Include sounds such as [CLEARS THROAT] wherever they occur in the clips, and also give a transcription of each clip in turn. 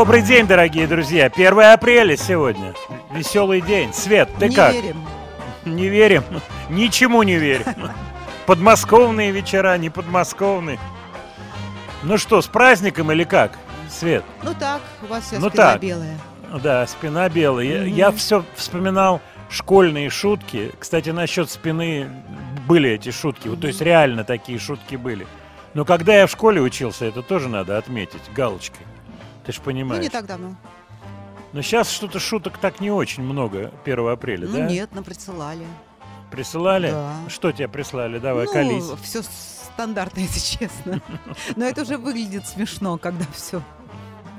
Добрый день, дорогие друзья. 1 апреля сегодня. Веселый день. Свет, ты не как? верим. Не верим. [LAUGHS] Ничему не верим. [LAUGHS] Подмосковные вечера, не подмосковные. Ну что, с праздником или как? Свет. Ну так, у вас вся Ну спина так. белая. Да, спина белая. Я, я все вспоминал школьные шутки. Кстати, насчет спины были эти шутки. Вот, то есть реально такие шутки были. Но когда я в школе учился, это тоже надо отметить галочкой. Ты же Ну, понимаешь. не так давно. Но сейчас что-то шуток так не очень много 1 апреля, Ну да? нет, нам присылали. Присылали? Да. Что тебе прислали? Давай, колись. ну, все стандартно, [LAUGHS] если честно. Но это уже выглядит смешно, когда все.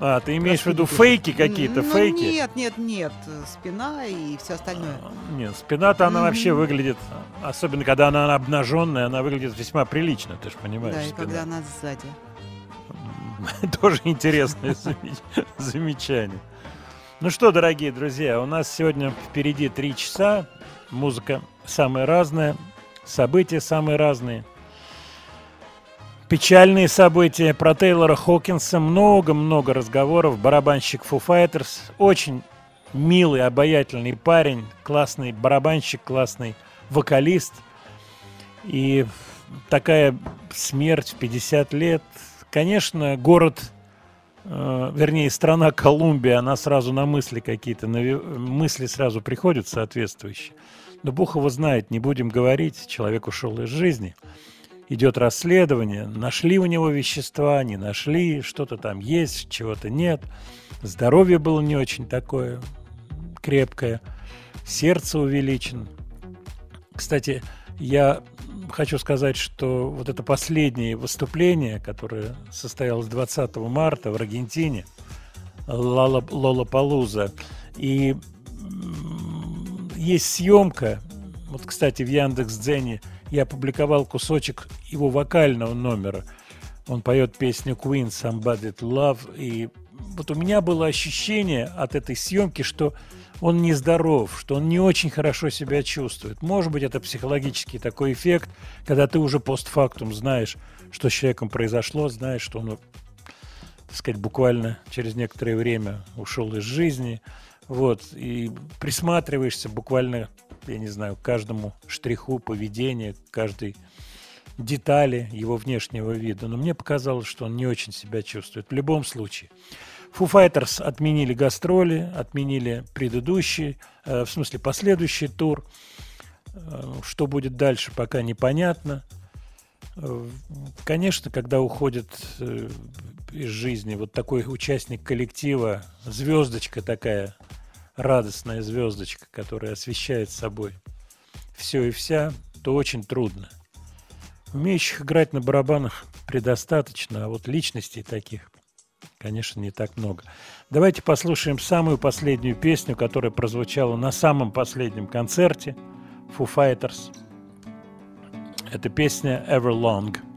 А, ты имеешь в виду фейки какие-то, ну, фейки? Нет, нет, нет. Спина и все остальное. Нет, спина-то она Мгм. вообще выглядит, особенно когда она обнаженная, она выглядит весьма прилично, ты же понимаешь. Да, и спина. когда она сзади. [LAUGHS] Тоже интересное замеч- замечание. Ну что, дорогие друзья, у нас сегодня впереди три часа. Музыка самая разная, события самые разные. Печальные события про Тейлора Хокинса. Много-много разговоров. Барабанщик Foo Fighters. Очень милый, обаятельный парень. Классный барабанщик, классный вокалист. И такая смерть в 50 лет. Конечно, город, э, вернее, страна Колумбия, она сразу на мысли какие-то, нави- мысли сразу приходят соответствующие. Но Бог его знает, не будем говорить, человек ушел из жизни. Идет расследование, нашли у него вещества, не нашли, что-то там есть, чего-то нет. Здоровье было не очень такое крепкое, сердце увеличено. Кстати, я хочу сказать, что вот это последнее выступление, которое состоялось 20 марта в Аргентине, Лола, Лолапалуза, и есть съемка, вот, кстати, в Яндекс.Дзене я опубликовал кусочек его вокального номера. Он поет песню Queen Somebody to Love, и вот у меня было ощущение от этой съемки, что он нездоров, что он не очень хорошо себя чувствует. Может быть, это психологический такой эффект, когда ты уже постфактум знаешь, что с человеком произошло, знаешь, что он, так сказать, буквально через некоторое время ушел из жизни. Вот, и присматриваешься буквально, я не знаю, к каждому штриху поведения, к каждой детали его внешнего вида. Но мне показалось, что он не очень себя чувствует. В любом случае. Foo Fighters отменили гастроли, отменили предыдущий, э, в смысле последующий тур. Э, Что будет дальше, пока непонятно. Э, Конечно, когда уходит э, из жизни вот такой участник коллектива, звездочка такая, радостная звездочка, которая освещает собой все и вся, то очень трудно. Умеющих играть на барабанах предостаточно, а вот личностей таких, конечно, не так много. Давайте послушаем самую последнюю песню, которая прозвучала на самом последнем концерте Foo Fighters. Это песня Everlong. Hello,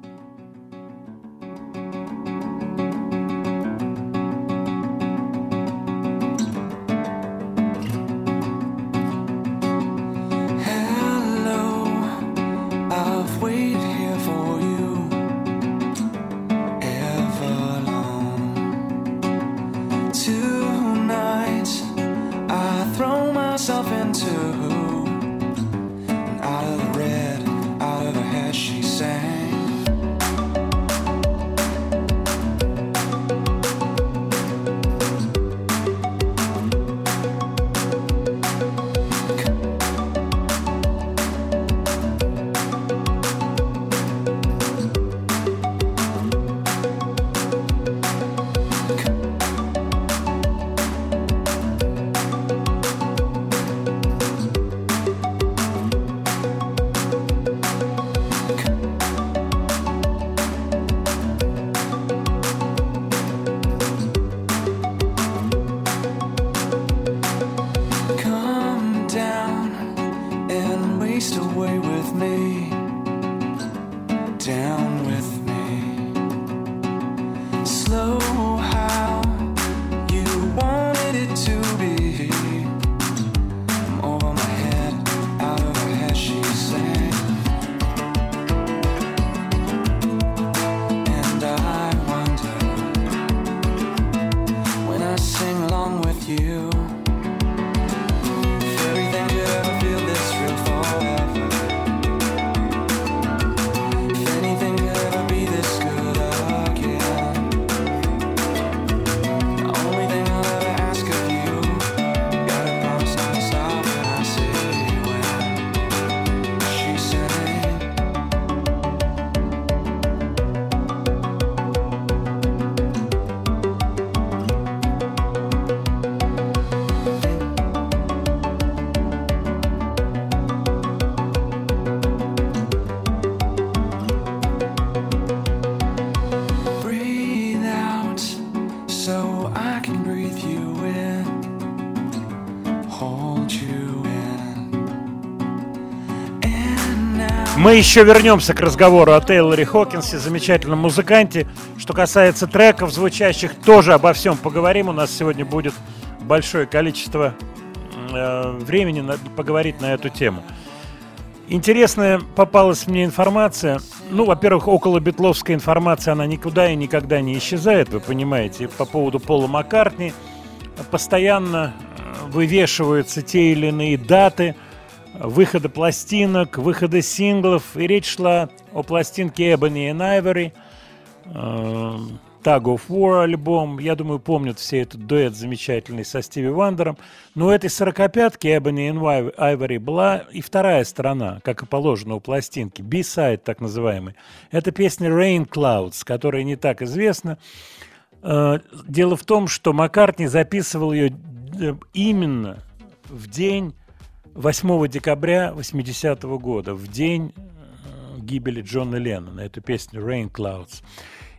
Еще вернемся к разговору о Тейлоре Хокинсе, замечательном музыканте. Что касается треков, звучащих, тоже обо всем поговорим. У нас сегодня будет большое количество э, времени на- поговорить на эту тему. Интересная попалась мне информация. Ну, во-первых, около битловская информация, она никуда и никогда не исчезает, вы понимаете. По поводу Пола Маккартни постоянно э, вывешиваются те или иные даты выхода пластинок, выхода синглов. И речь шла о пластинке Ebony and Ivory, э, Tag of War альбом. Я думаю, помнят все этот дуэт замечательный со Стиви Вандером. Но у этой сорокопятки Ebony and Ivory была и вторая сторона, как и положено у пластинки, B-side так называемый. Это песня Rain Clouds, которая не так известна. Э, Дело в том, что Маккартни записывал ее э, именно в день 8 декабря 80-го года, в день э, гибели Джона Леннона, эту песню Rain Clouds.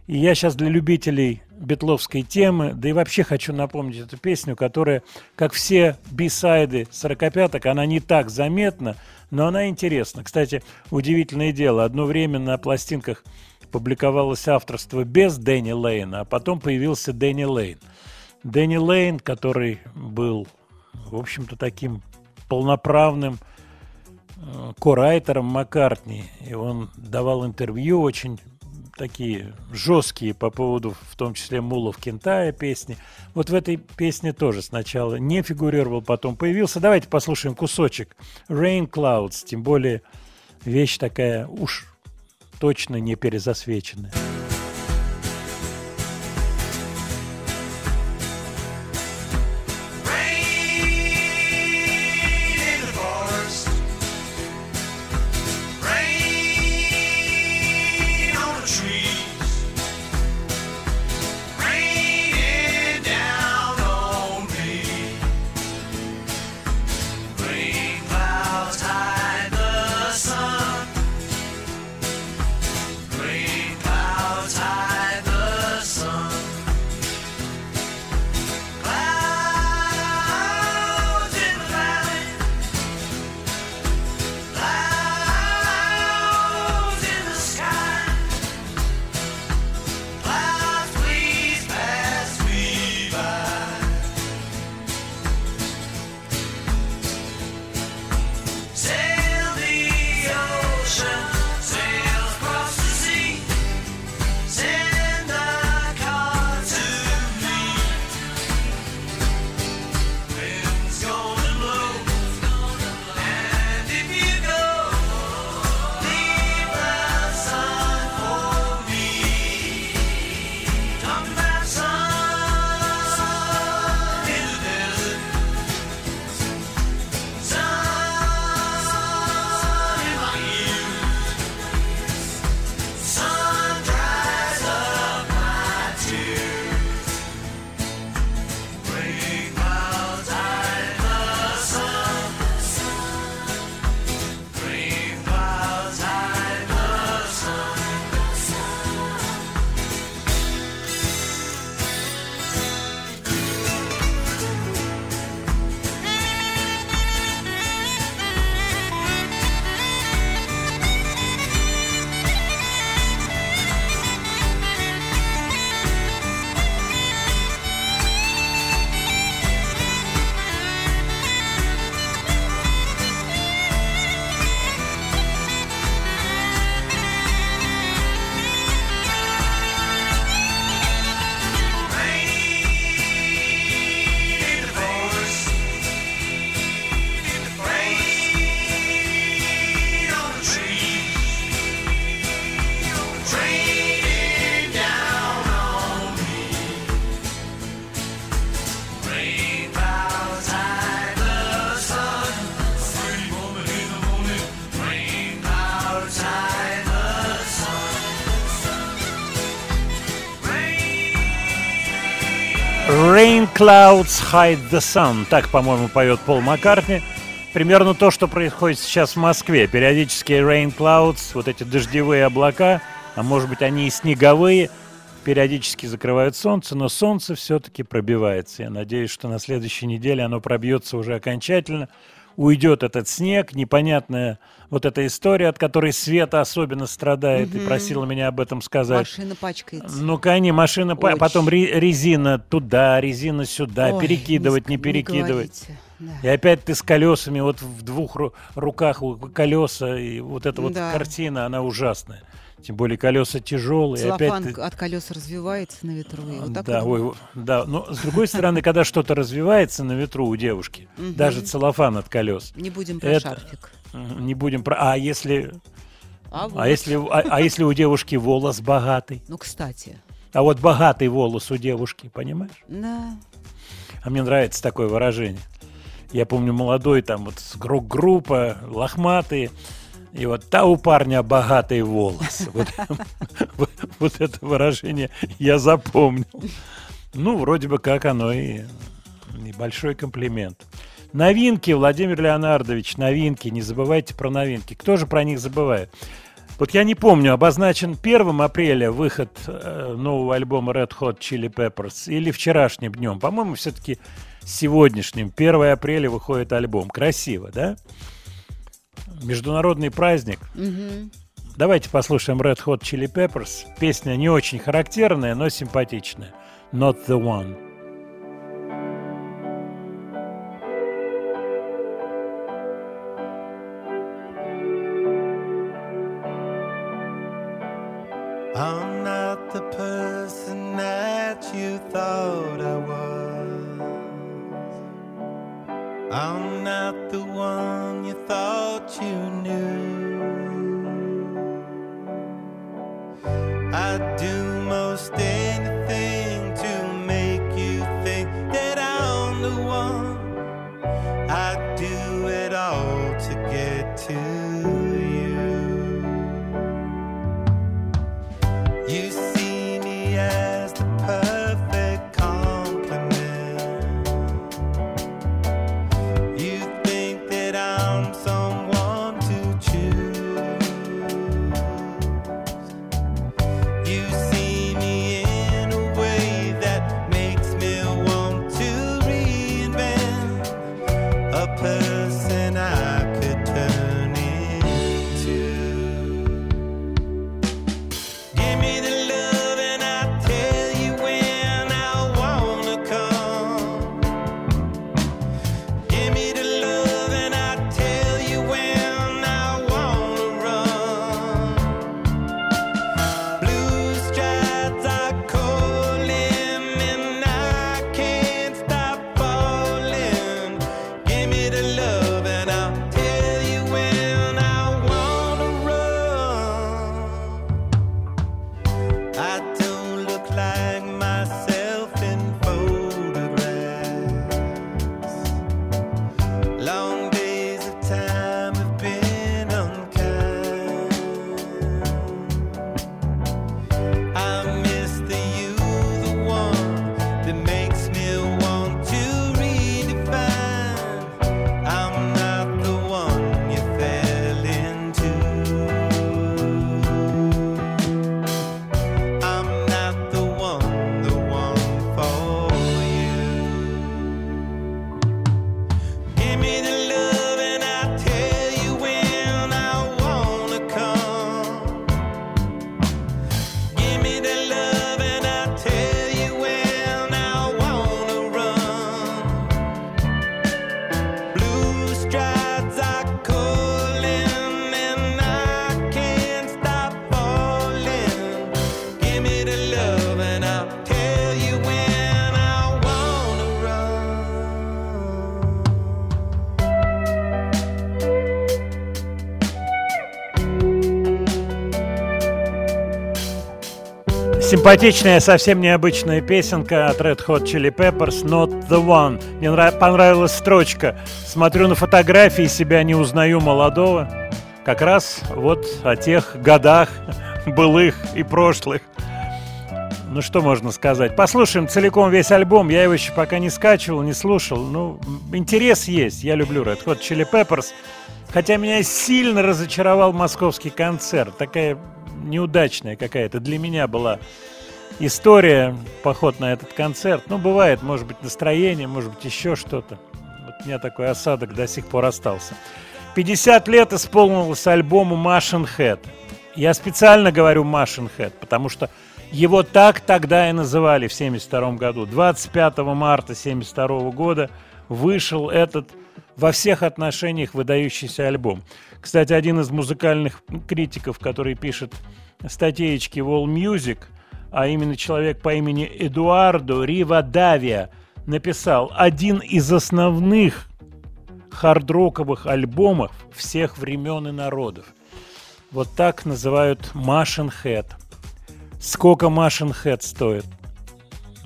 И я сейчас для любителей битловской темы, да и вообще хочу напомнить эту песню, которая, как все бисайды 45-ок, она не так заметна, но она интересна. Кстати, удивительное дело, одно время на пластинках публиковалось авторство без Дэнни Лейна, а потом появился Дэнни Лейн. Дэнни Лейн, который был, в общем-то, таким полноправным э, корайтером Маккартни, и он давал интервью очень такие жесткие по поводу, в том числе Мулов Кентая песни. Вот в этой песне тоже сначала не фигурировал, потом появился. Давайте послушаем кусочек Rain Clouds, тем более вещь такая уж точно не перезасвеченная. Clouds hide the sun. Так, по-моему, поет Пол Маккартни. Примерно то, что происходит сейчас в Москве. Периодически rain clouds, вот эти дождевые облака, а может быть они и снеговые, периодически закрывают солнце, но солнце все-таки пробивается. Я надеюсь, что на следующей неделе оно пробьется уже окончательно. Уйдет этот снег, непонятная вот эта история, от которой Света особенно страдает и просила меня об этом сказать. Машина пачкается. Ну, конечно, машина, па- Очень. потом ре- резина туда, резина сюда, Ой, перекидывать, не не перекидывать. говорите. Да. И опять ты с колесами, вот в двух ру- руках колеса, и вот эта вот Да. картина, она ужасная. Тем более колеса тяжелые. Целлофан опять от колес развивается на ветру. вот так да, ой, да. Но с другой стороны, когда что-то развивается на ветру у девушки, даже целлофан от колес, Не будем про шарфик. не будем про. А если, А, вот. а если, а, а если у девушки волос богатый? Ну, кстати. А вот богатый волос у девушки, понимаешь? Да. А мне нравится такое выражение. Я помню молодой, там вот с гру- группа, лохматые, и вот та у парня богатый волос. [LAUGHS] Вот, это выражение я запомнил. Ну, вроде бы как оно и небольшой комплимент. Новинки, Владимир Леонардович, новинки. Не забывайте про новинки. Кто же про них забывает? Вот я не помню, обозначен 1 апреля выход э, нового альбома Red Hot Chili Peppers или вчерашним днем. По-моему, все-таки сегодняшним. 1 апреля выходит альбом. Красиво, да? Международный праздник. Мгм. Давайте послушаем Red Hot Chili Peppers. Песня не очень характерная, но симпатичная. Not the one. I'm not the person that you thought I was. I'm not the one thought you knew. I'd do most anything Симпатичная, совсем необычная песенка от Red Hot Chili Peppers «Not the One». Мне нрав- понравилась строчка. Смотрю на фотографии, себя не узнаю молодого. Как раз вот о тех годах [LAUGHS] былых и прошлых. Ну что можно сказать? Послушаем целиком весь альбом. Я его еще пока не скачивал, не слушал. Ну, интерес есть. Я люблю Red Hot Chili Peppers. Хотя меня сильно разочаровал московский концерт. Такая неудачная какая-то для меня была история, поход на этот концерт. Ну, бывает, может быть, настроение, может быть, еще что-то. Вот у меня такой осадок до сих пор остался. 50 лет исполнилось альбому Machine Head. Я специально говорю Machine Head, потому что его так тогда и называли в 72 году. 25 марта 72 года вышел этот во всех отношениях выдающийся альбом. Кстати, один из музыкальных критиков, который пишет статейки в All Music, а именно человек по имени Эдуардо Ривадавия, написал один из основных хардроковых альбомов всех времен и народов. Вот так называют Machine Head. Сколько Machine Head стоит?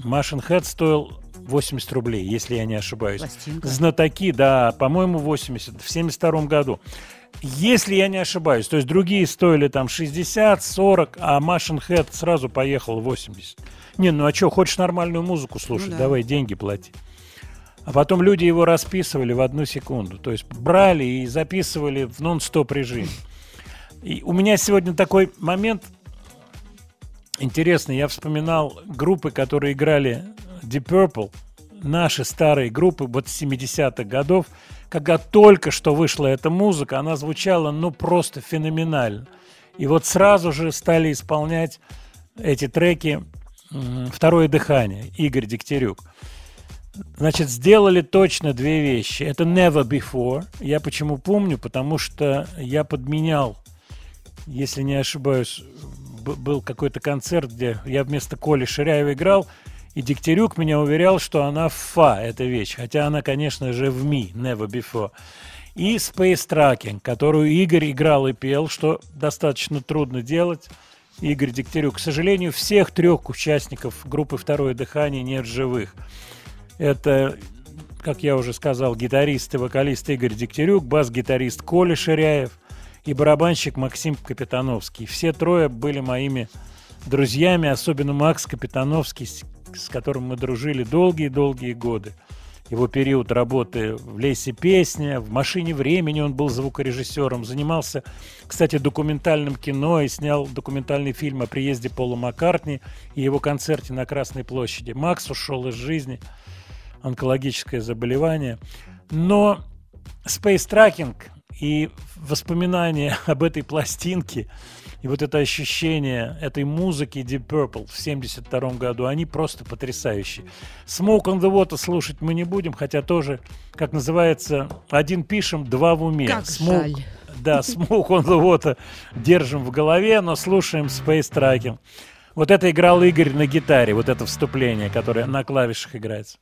Machine Head стоил 80 рублей, если я не ошибаюсь. Пластинка. Знатоки, да, по-моему, 80, в 72 году. Если я не ошибаюсь, то есть другие стоили там 60, 40, а Machine Head сразу поехал 80. Не, ну а что, хочешь нормальную музыку слушать, Ну да. давай деньги плати. А потом люди его расписывали в одну секунду. То есть брали и записывали в нон-стоп режиме. И у меня сегодня такой момент интересный. Я вспоминал группы, которые играли Deep Purple, наши старые группы вот 70-х годов, когда только что вышла эта музыка, она звучала ну просто феноменально. И вот сразу же стали исполнять эти треки «Второе дыхание» Игорь Дегтярюк. Значит, сделали точно две вещи. Это Never Before. Я почему помню? Потому что я подменял, если не ошибаюсь, был какой-то концерт, где я вместо Коли Ширяева играл, и Дегтярюк меня уверял, что она фа, эта вещь. Хотя она, конечно же, в ми, Never Before. И Space Tracking, которую Игорь играл и пел, что достаточно трудно делать. Игорь Дегтярюк. К сожалению, всех трех участников группы «Второе дыхание» нет живых. Это, как я уже сказал, гитарист и вокалист Игорь Дегтярюк, бас-гитарист Коля Ширяев и барабанщик Максим Капитановский. Все трое были моими друзьями, особенно Макс Капитановский, с, которым мы дружили долгие-долгие годы. Его период работы в «Лесе песня», в «Машине времени» он был звукорежиссером, занимался, кстати, документальным кино и снял документальный фильм о приезде Пола Маккартни и его концерте на Красной площади. Макс ушел из жизни, онкологическое заболевание. Но Space Tracking и воспоминания [LAUGHS] об этой пластинке и вот это ощущение этой музыки Deep Purple в 72 году, они просто потрясающие. Smoke on the Water слушать мы не будем, хотя тоже, как называется, один пишем, два в уме. Как Smoke- жаль. Да, Smoke on the Water держим в голове, но слушаем Space Tracking. Вот это играл Игорь на гитаре, вот это вступление, которое на клавишах играется.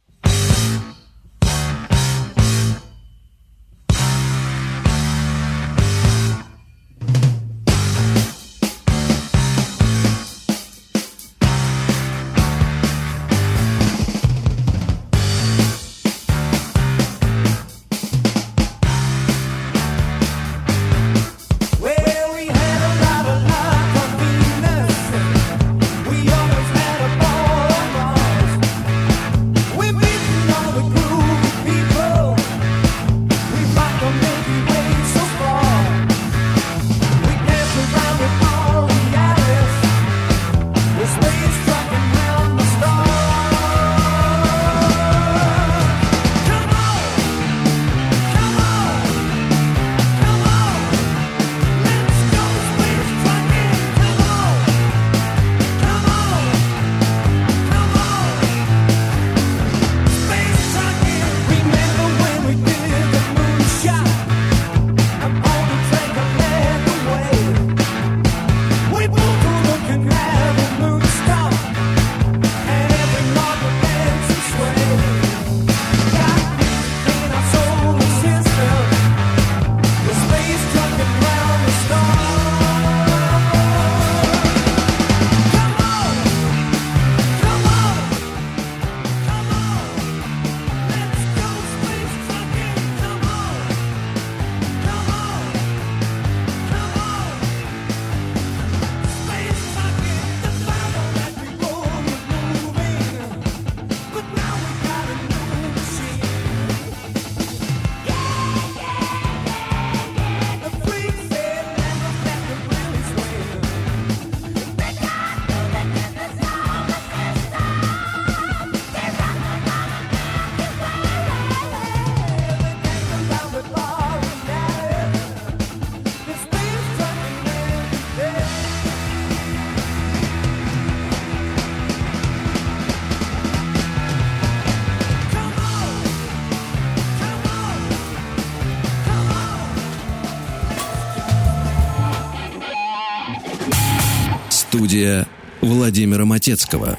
Владимира Матецкого.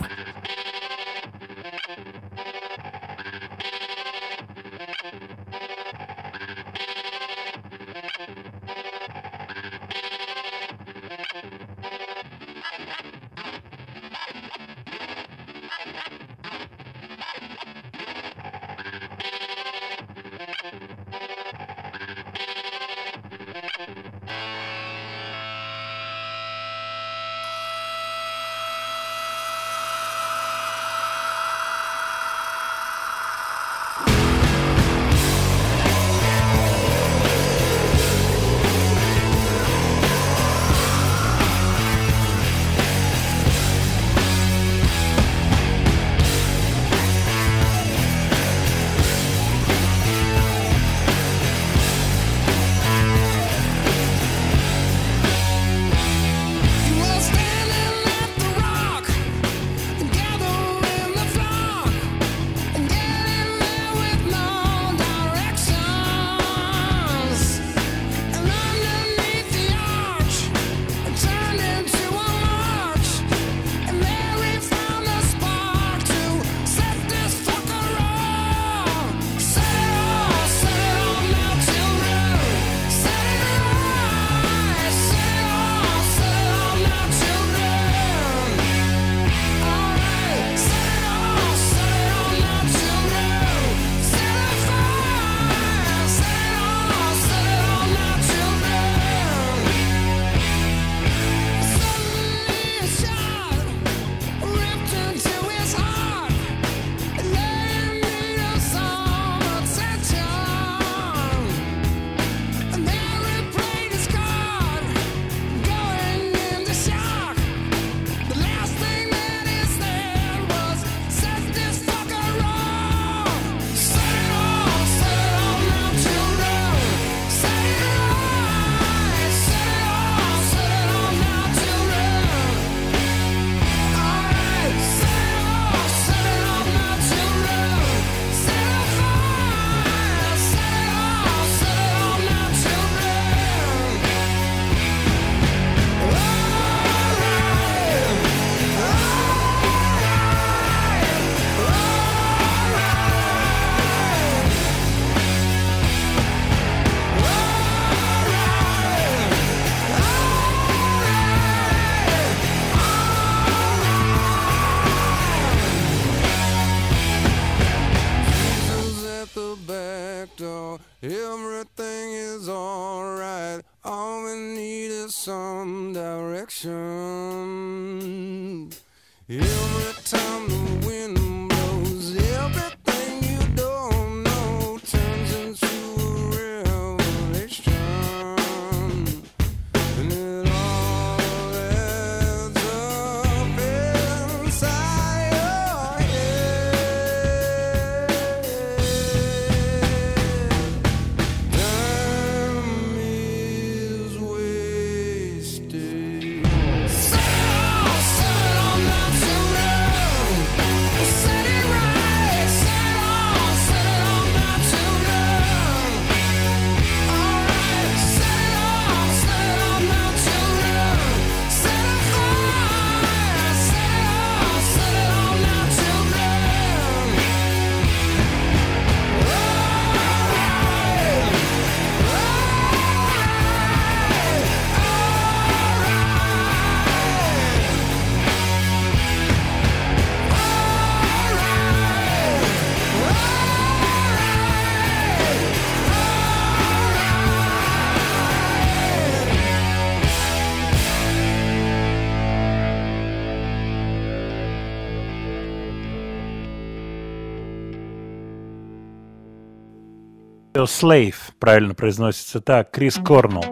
Slave, правильно произносится так, Крис Корнелл.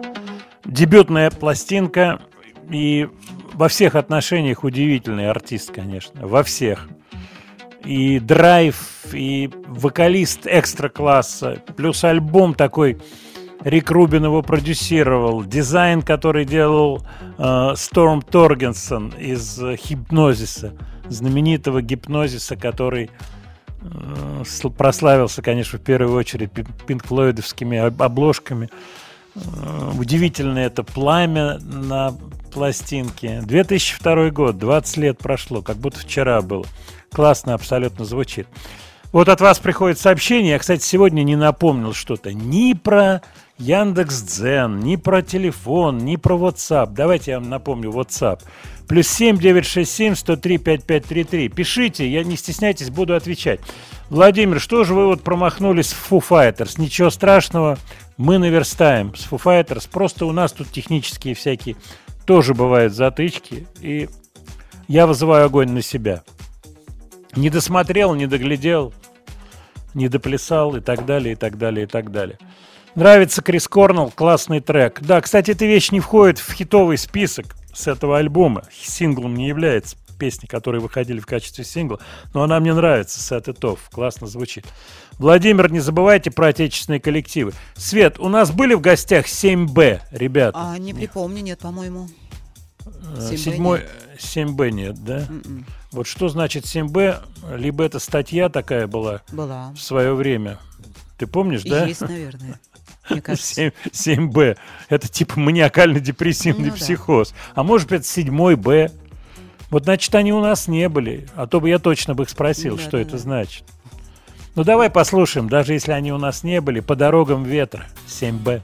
Дебютная пластинка и во всех отношениях удивительный артист, конечно, во всех. И драйв, и вокалист экстра класса, плюс альбом такой, Рик Рубин его продюсировал, дизайн, который делал э, Сторм Торгенсон из э, Хипнозиса, знаменитого гипнозиса, который прославился, конечно, в первую очередь пи- пинк-флойдовскими об- обложками. Э, Удивительное это пламя на пластинке. 2002 год, 20 лет прошло, как будто вчера было. Классно абсолютно звучит. Вот от вас приходит сообщение. Я, кстати, сегодня не напомнил что-то ни про Яндекс Дзен, ни про телефон, ни про WhatsApp. Давайте я вам напомню WhatsApp. Плюс 7 967 103 5533. Пишите, я не стесняйтесь, буду отвечать. Владимир, что же вы вот промахнулись в Foo Fighters? Ничего страшного, мы наверстаем с Foo Fighters. Просто у нас тут технические всякие тоже бывают затычки. И я вызываю огонь на себя. Не досмотрел, не доглядел, не доплясал и так далее, и так далее, и так далее. Нравится Крис Корнелл, классный трек. Да, кстати, эта вещь не входит в хитовый список с этого альбома. Синглом не является песни, которые выходили в качестве сингла, но она мне нравится, Set It Off, классно звучит. Владимир, не забывайте про отечественные коллективы. Свет, у нас были в гостях 7Б, ребята. А, не припомню, нет, по-моему. Э, 7Б Седьмой, 7Б нет, да? М-м. Вот что значит 7Б? Либо это статья такая была Была. в свое время. Ты помнишь, да? Есть, наверное. Мне кажется. 7, 7Б. Это типа маниакально-депрессивный Ну да. психоз. А может быть, это 7 Б. Вот, значит, они у нас не были. А то бы я точно бы их спросил, Да, что да, это да. значит. Ну, давай послушаем, даже если они у нас не были, по дорогам ветра 7Б. По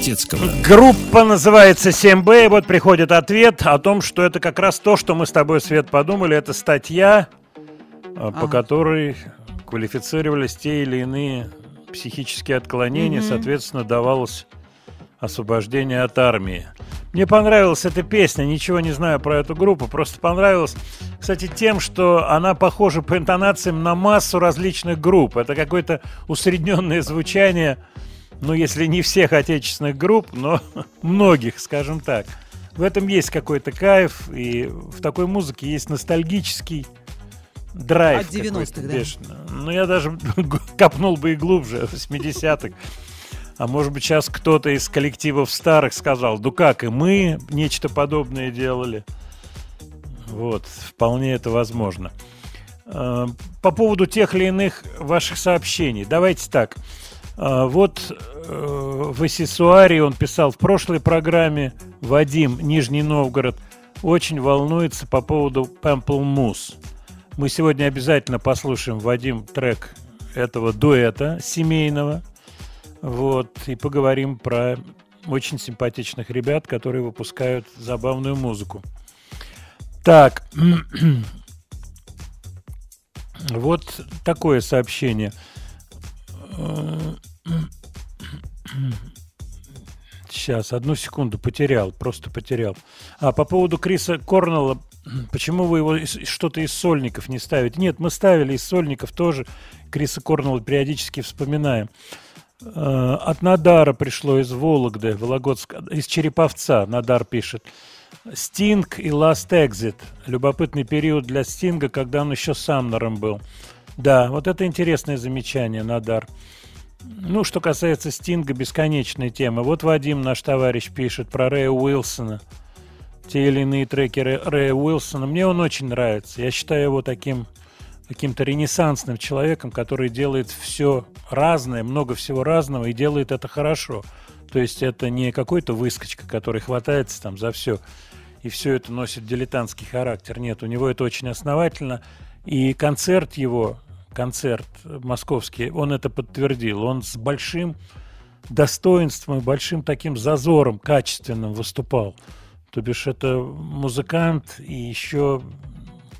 Матецкого. Группа называется 7Б, и вот приходит ответ о том, что это как раз то, что мы с тобой, Свет, подумали. Это статья, э, по Ага. которой квалифицировались те или иные психические отклонения, Мгм. соответственно, давалось освобождение от армии. Мне понравилась эта песня, ничего не знаю про эту группу, просто понравилась, кстати, тем, что она похожа по интонациям на массу различных групп. Это какое-то усредненное звучание, ну, если не всех отечественных групп, но [LAUGHS] многих, скажем так. В этом есть какой-то кайф, и в такой музыке есть ностальгический драйв. От 90-х, какой-то да? бешеный. Ну, я даже [LAUGHS] копнул бы и глубже, 80-х. А может быть, сейчас кто-то из коллективов старых сказал, ну как, и мы нечто подобное делали. Вот, вполне это возможно. Э, По поводу тех или иных ваших сообщений. Давайте так. Э, Вот э, в Эссесуаре он писал в прошлой программе, Вадим, Нижний Новгород, очень волнуется по поводу Pamplemousse. Мы сегодня обязательно послушаем, Вадим, трек этого дуэта семейного. Вот, и поговорим про очень симпатичных ребят, которые выпускают забавную музыку. Так, [CLEARS THROAT] вот такое сообщение. Сейчас, одну секунду, потерял, просто потерял. А по поводу Криса Корнелла, почему вы его что-то из сольников не ставите? Нет, мы ставили из сольников тоже. Криса Корнелла периодически вспоминаем. Э, От Надара пришло из Вологды, Вологодска, из Череповца, Надар пишет. Стинг и Last Exit. Любопытный период для Стинга, когда он еще Самнером был. Да, вот это интересное замечание, Надар. Ну, что касается Стинга, бесконечная тема. Вот Вадим, наш товарищ, пишет про Рэя Уилсона. Те или иные треки Рэ- Рэя Уилсона. Мне он очень нравится. Я считаю его таким каким-то ренессансным человеком, который делает все разное, много всего разного и делает это хорошо. То есть это не какой-то выскочка, который хватается там за все и все это носит дилетантский характер. Нет, у него это очень основательно. И концерт его, концерт московский, он это подтвердил. Он с большим достоинством и большим таким зазором качественным выступал. То бишь это музыкант и еще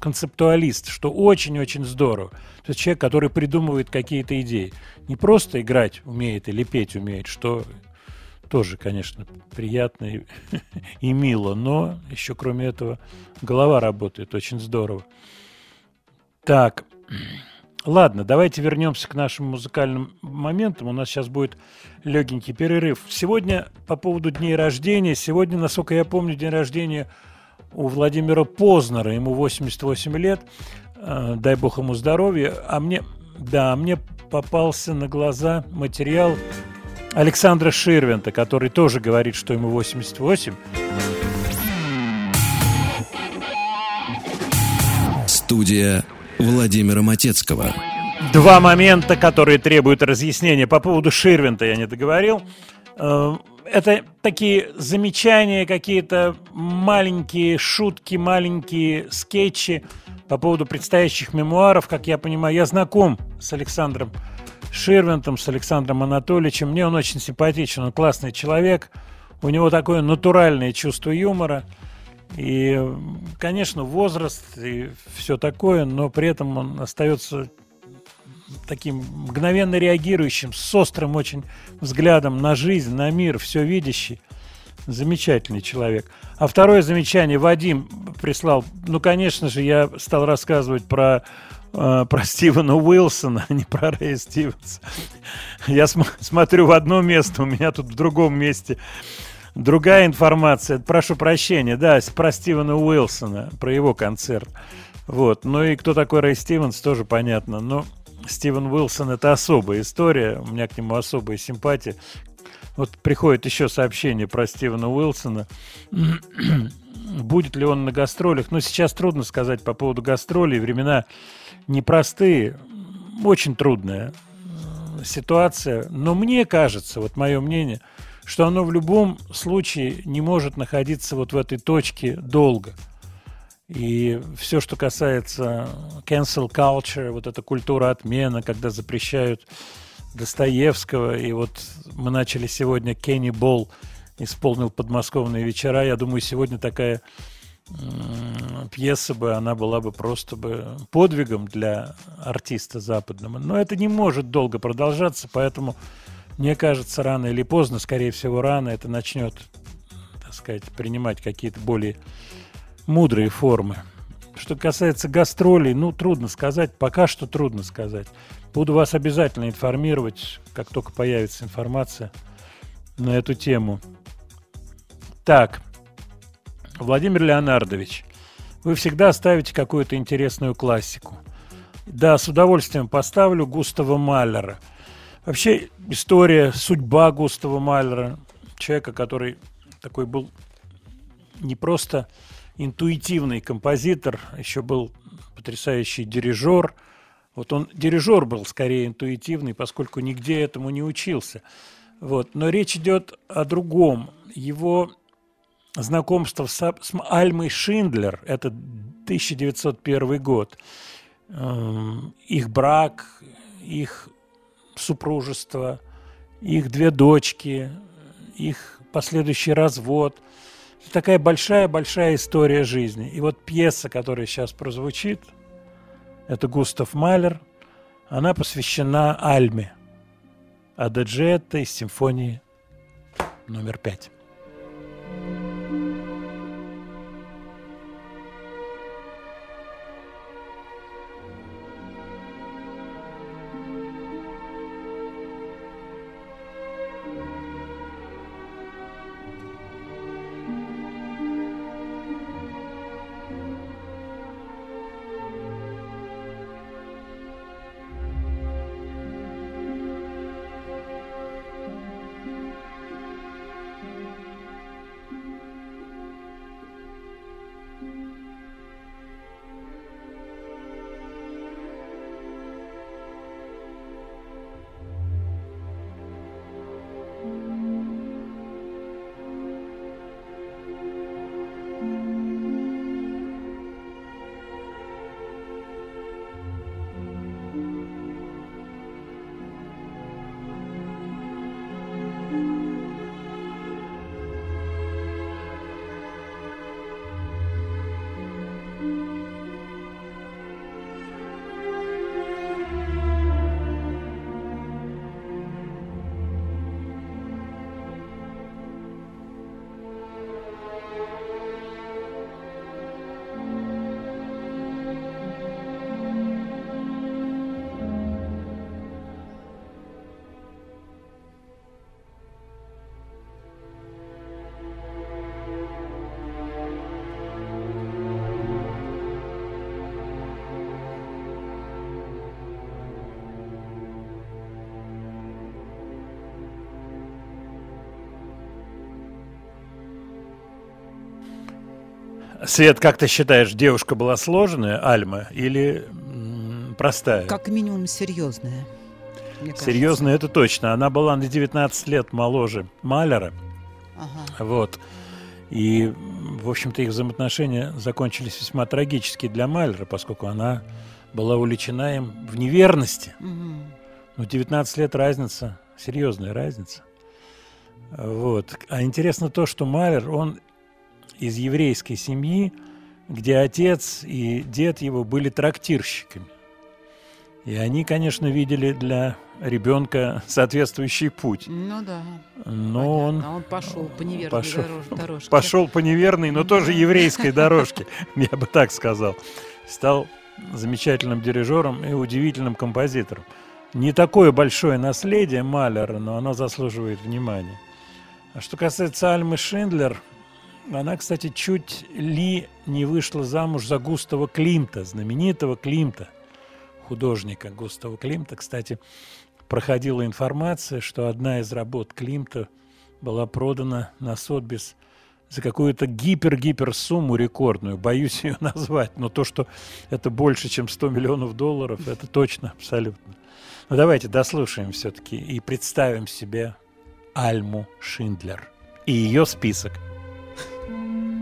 концептуалист, что очень-очень здорово. То есть человек, который придумывает какие-то идеи. Не просто играть умеет или петь умеет, что тоже, конечно, приятно и, [LAUGHS] и мило, но еще кроме этого голова работает очень здорово. Так, ладно, давайте вернемся к нашим музыкальным моментам. У нас сейчас будет легенький перерыв. Сегодня по поводу дней рождения. Сегодня, насколько я помню, день рождения у Владимира Познера. Ему 88 лет. Э, Дай бог ему здоровья. А мне, да, мне попался на глаза материал Александра Ширвинта, который тоже говорит, что ему 88. Студия Владимира Матецкого. Два момента, которые требуют разъяснения. По поводу Ширвинта я не договорил. Э, Это такие замечания, какие-то маленькие шутки, маленькие скетчи по поводу предстоящих мемуаров. Как я понимаю, я знаком с Александром Ширвинтом, с Александром Анатольевичем. Мне он очень симпатичен, он классный человек. У него такое натуральное чувство юмора. И, конечно, возраст и все такое, но при этом он остается таким мгновенно реагирующим, с острым очень взглядом на жизнь, на мир, все видящий. Замечательный человек. А второе замечание Вадим прислал. Ну, конечно же, я стал рассказывать про, э, про Стивена Уилсона, [LAUGHS] а не про Рэя Стивенса. Я см- смотрю в одно место, у меня тут в другом месте другая информация. Прошу прощения, да, про Стивена Уилсона, про его концерт. Вот. Ну и кто такой Рэй Стивенс, тоже понятно. Но Стивен Уилсон это особая история, у меня к нему особая симпатия. Вот приходит еще сообщение про Стивена Уилсона. [CLEARS THROAT] Будет ли он на гастролях? Ну, сейчас трудно сказать по поводу гастролей. Времена непростые, очень трудная э, ситуация. Но мне кажется, вот мое мнение, что оно в любом случае не может находиться вот в этой точке долго. И все, что касается cancel culture, вот эта культура отмена, когда запрещают Достоевского. И вот мы начали сегодня Кенни Болл исполнил подмосковные вечера. Я думаю, сегодня такая пьеса бы, она была бы просто бы подвигом для артиста западного. Но это не может долго продолжаться, поэтому мне кажется, рано или поздно, скорее всего, рано это начнет, так сказать, принимать какие-то более мудрые формы. Что касается гастролей, ну, трудно сказать, пока что трудно сказать. Буду вас обязательно информировать, как только появится информация на эту тему. Так, Владимир Леонардович, вы всегда ставите какую-то интересную классику. Да, с удовольствием поставлю Густава Маллера. Вообще, история, судьба Густава Маллера, человека, который такой был не просто интуитивный композитор, еще был потрясающий дирижер. Вот он дирижер был скорее интуитивный, поскольку нигде этому не учился. Вот. Но речь идет о другом. Его знакомство с, с Альмой Шиндлер, это 1901 год, Эм, их брак, их супружество, их две дочки, их последующий развод. Такая большая-большая история жизни. И вот пьеса, которая сейчас прозвучит, это Густав Малер, она посвящена Альме. Ададжетта из симфонии номер пять. Свет, как ты считаешь, девушка была сложная, Альма, или м, простая? Как минимум серьезная. Серьезная, это точно. Она была на 19 лет моложе Малера. Ага. Вот. И, в общем-то, их взаимоотношения закончились весьма трагически для Малера, поскольку она была увлечена им в неверности. Мгм. Ну, 19 лет разница, серьезная разница. Вот. А интересно то, что Малер, он из еврейской семьи, где отец и дед его были трактирщиками. И они, конечно, видели для ребенка соответствующий путь. Ну да. Но он понятно. он пошел по неверной пошел- дорож- дорожке. пошел по неверной, но тоже еврейской [LAUGHS] дорожке, я бы так сказал. Стал замечательным дирижером и удивительным композитором. Не такое большое наследие Малера, но оно заслуживает внимания. А что касается Альмы Шиндлер, она, кстати, чуть ли не вышла замуж за Густава Климта, знаменитого Климта, художника Густава Климта. Кстати, проходила информация, что одна из работ Климта была продана на Сотбис за какую-то гипер-гипер сумму рекордную. Боюсь [LAUGHS] ее назвать, но то, что это больше, чем 100 миллионов долларов, это точно, абсолютно. Но давайте дослушаем все-таки и представим себе Альму Шиндлер и ее список. うん。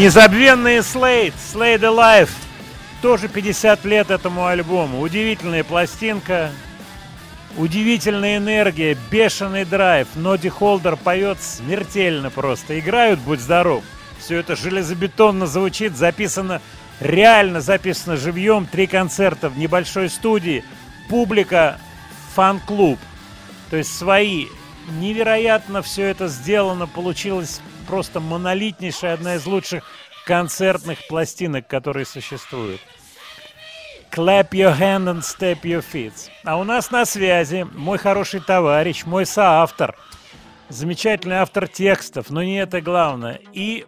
Незабвенный Слейд, Slade Alive. Тоже 50 лет этому альбому. Удивительная пластинка, удивительная энергия, бешеный драйв. Ноди Холдер поет смертельно просто. Играют, будь здоров. Все это железобетонно звучит, записано реально, записано живьем. Три концерта в небольшой студии. Публика, фан-клуб. То есть свои. Невероятно все это сделано. Получилось просто монолитнейшая, одна из лучших концертных пластинок, которые существуют. Clap your hand and step your feet. А у нас на связи мой хороший товарищ, мой соавтор, замечательный автор текстов, но не это главное. И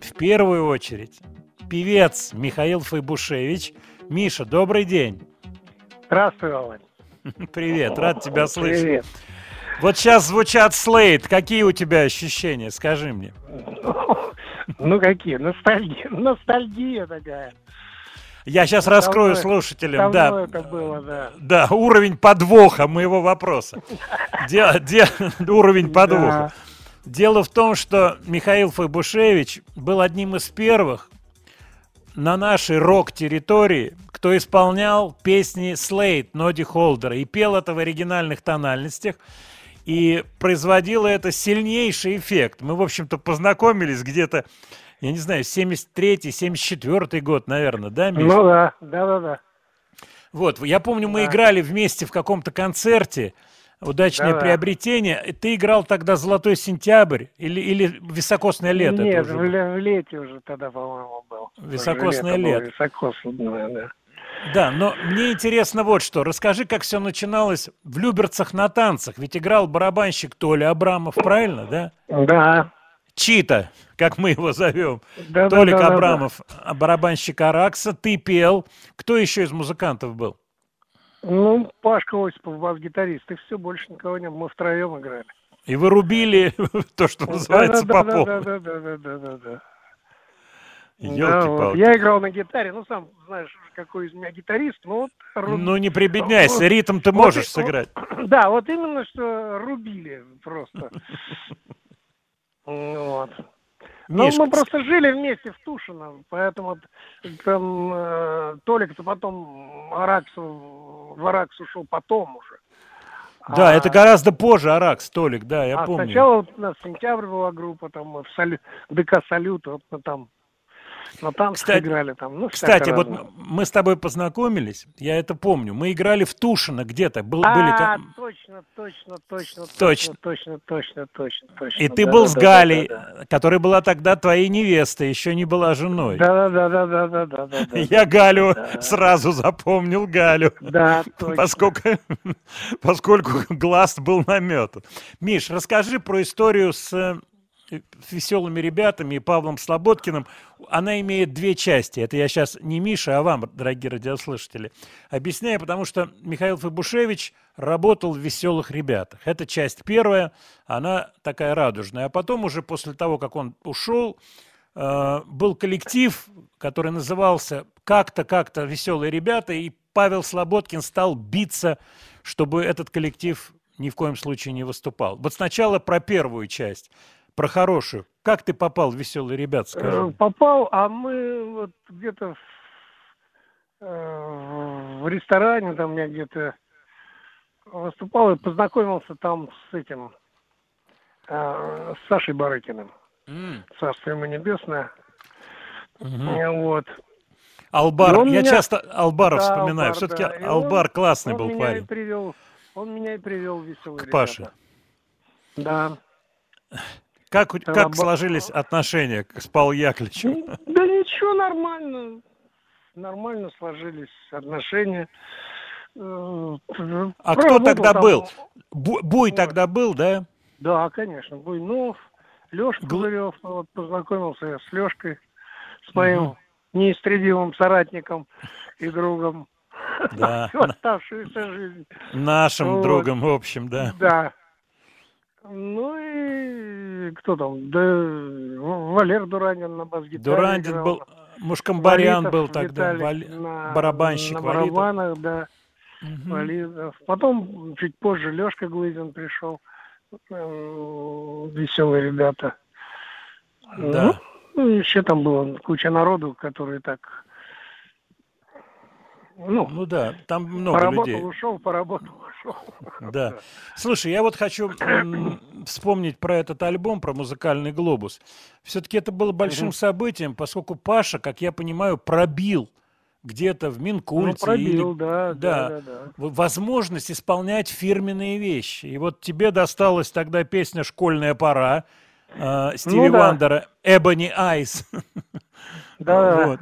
в первую очередь певец Михаил Файбушевич. Миша, добрый день. Здравствуй, Володь. [LAUGHS] Привет, рад тебя слышать. Привет. Вот сейчас звучат Слейд. Какие у тебя ощущения? Скажи мне. [LAUGHS] Ну какие? Ностальгия, ностальгия такая. Я сейчас Давно раскрою слушателям, Давно да, это было, да. да, уровень подвоха моего вопроса. [LAUGHS] Де- де- уровень подвоха. Дело в том, что Михаил Файбушевич был одним из первых на нашей рок-территории, кто исполнял песни Слейд, Ноди Холдера, и пел это в оригинальных тональностях, и производило это сильнейший эффект. Мы, в общем-то, познакомились где-то, я не знаю, 73-й, 74-й год, наверное, да, Миш? Ну да, да, да, да. Вот, я помню, мы Да. играли вместе в каком-то концерте. удачное Да-да. приобретение. Ты играл тогда «Золотой сентябрь» или, или «Високосное лето»? Нет, уже в, в лете уже тогда, по-моему, был. Високосное было, лето. Високосное, да. Да, но мне интересно вот что. Расскажи, как все начиналось в Люберцах на танцах. Ведь играл барабанщик Толя Абрамов, правильно, да? Да. Чита, как мы его зовем. Да, да, Толик да, да, да. Абрамов, а барабанщик Аракса, ты пел. Кто еще из музыкантов был? Ну, Пашка Осипов, бас-гитарист, и все, больше никого не было. Мы втроем играли. И вы рубили [LAUGHS] то, что называется, да, по да, полу. да, да, да, да, да, да, да. Да, вот. Я играл на гитаре, ну, сам знаешь, какой из меня гитарист, ну, вот... ру- Ну не прибедняйся, ритм ты Вот можешь и- сыграть. Да, вот именно, что рубили просто. [LAUGHS] Вот. Ну, мы просто жили вместе в Тушино, поэтому там э, Толик-то потом Араксу, в Аракс ушел потом уже. Да, А- это гораздо позже Аракс, Толик, да, я а помню. сначала вот у нас сентябрь была группа, там в Салю- ДК Салют, вот мы там на танцах Кстати- играли там. Ну, Кстати, вот мы с тобой познакомились, я это помню. Мы играли в Тушино где-то. Был, были А, ко- точно, точно, точно, Точно. точно, точно, точно, точно, точно. И ты Да, был да, с да, Галей, да, да. которая была тогда твоей невестой, еще не была женой. Да, да, да, да, да, да, да, да. Я Галю сразу запомнил Галю. Да, точно. Поскольку, поскольку глаз был наметан. Миш, расскажи про историю с э, веселыми ребятами и Павлом Слободкиным. Она имеет две части. Это я сейчас не Миша, а вам, дорогие радиослушатели. Объясняю, потому что Михаил Фабушевич работал в «Веселых ребятах». Это часть первая, она такая радужная. А потом уже после того, как он ушел, э, был коллектив, который назывался как-то, как-то «Веселые ребята», и Павел Слободкин стал биться, чтобы этот коллектив ни в коем случае не выступал. Вот сначала про первую часть, про хорошую. Как ты попал в «Веселые ребята», Э, скажи? Попал, а мы вот где-то в, э, в ресторане, там я где-то выступал и познакомился там с этим, э, с Сашей Барыкиным. М, Царство ему небесное. Э, Вот. Албар, И он я меня- часто Албара Да, вспоминаю. Албар, Все-таки да. И Албар он- классный он был меня и парень. привел, он меня и привел в веселые К ребята. Паше. Да. Как, как сложились отношения с Павлом Яковлевичем? Ну, Да ничего, нормально. Нормально сложились отношения. Э, А кто проработал тогда там- был? Бу- Буй Вот. тогда был, да? Да, конечно, Буйнов, Леша Гл- Пузырев, вот познакомился я с Лешкой, с моим неистребимым соратником и другом. Да. [LAUGHS] Всю оставшуюся жизнь. Нашим Вот. другом, в общем, да. Да. Ну и кто там? Да Валер Дуранин на бас-гитаре Дурандин играл. был, Мушкамбарян Валитов был тогда, Виталий на- барабанщик на Валитов. барабанах, да, Мгм. Валитов. Потом чуть позже Лешка Глызин пришел. Веселые ребята. Да. Ну, еще там было куча народу, которые так... Ну, Ну да, там много поработал, людей. ушел, поработал, ушел. [LAUGHS] Да. Слушай, я вот хочу вспомнить про этот альбом, про музыкальный глобус. Все-таки это было большим событием, поскольку Паша, как я понимаю, пробил где-то в Ну, Минкульте пробил, или да, да. да, да, возможность исполнять фирменные вещи. И вот тебе досталась тогда песня «Школьная пора» э, Стиви Ну да. Вандера «Ebony Eyes». Да. [LAUGHS] Вот.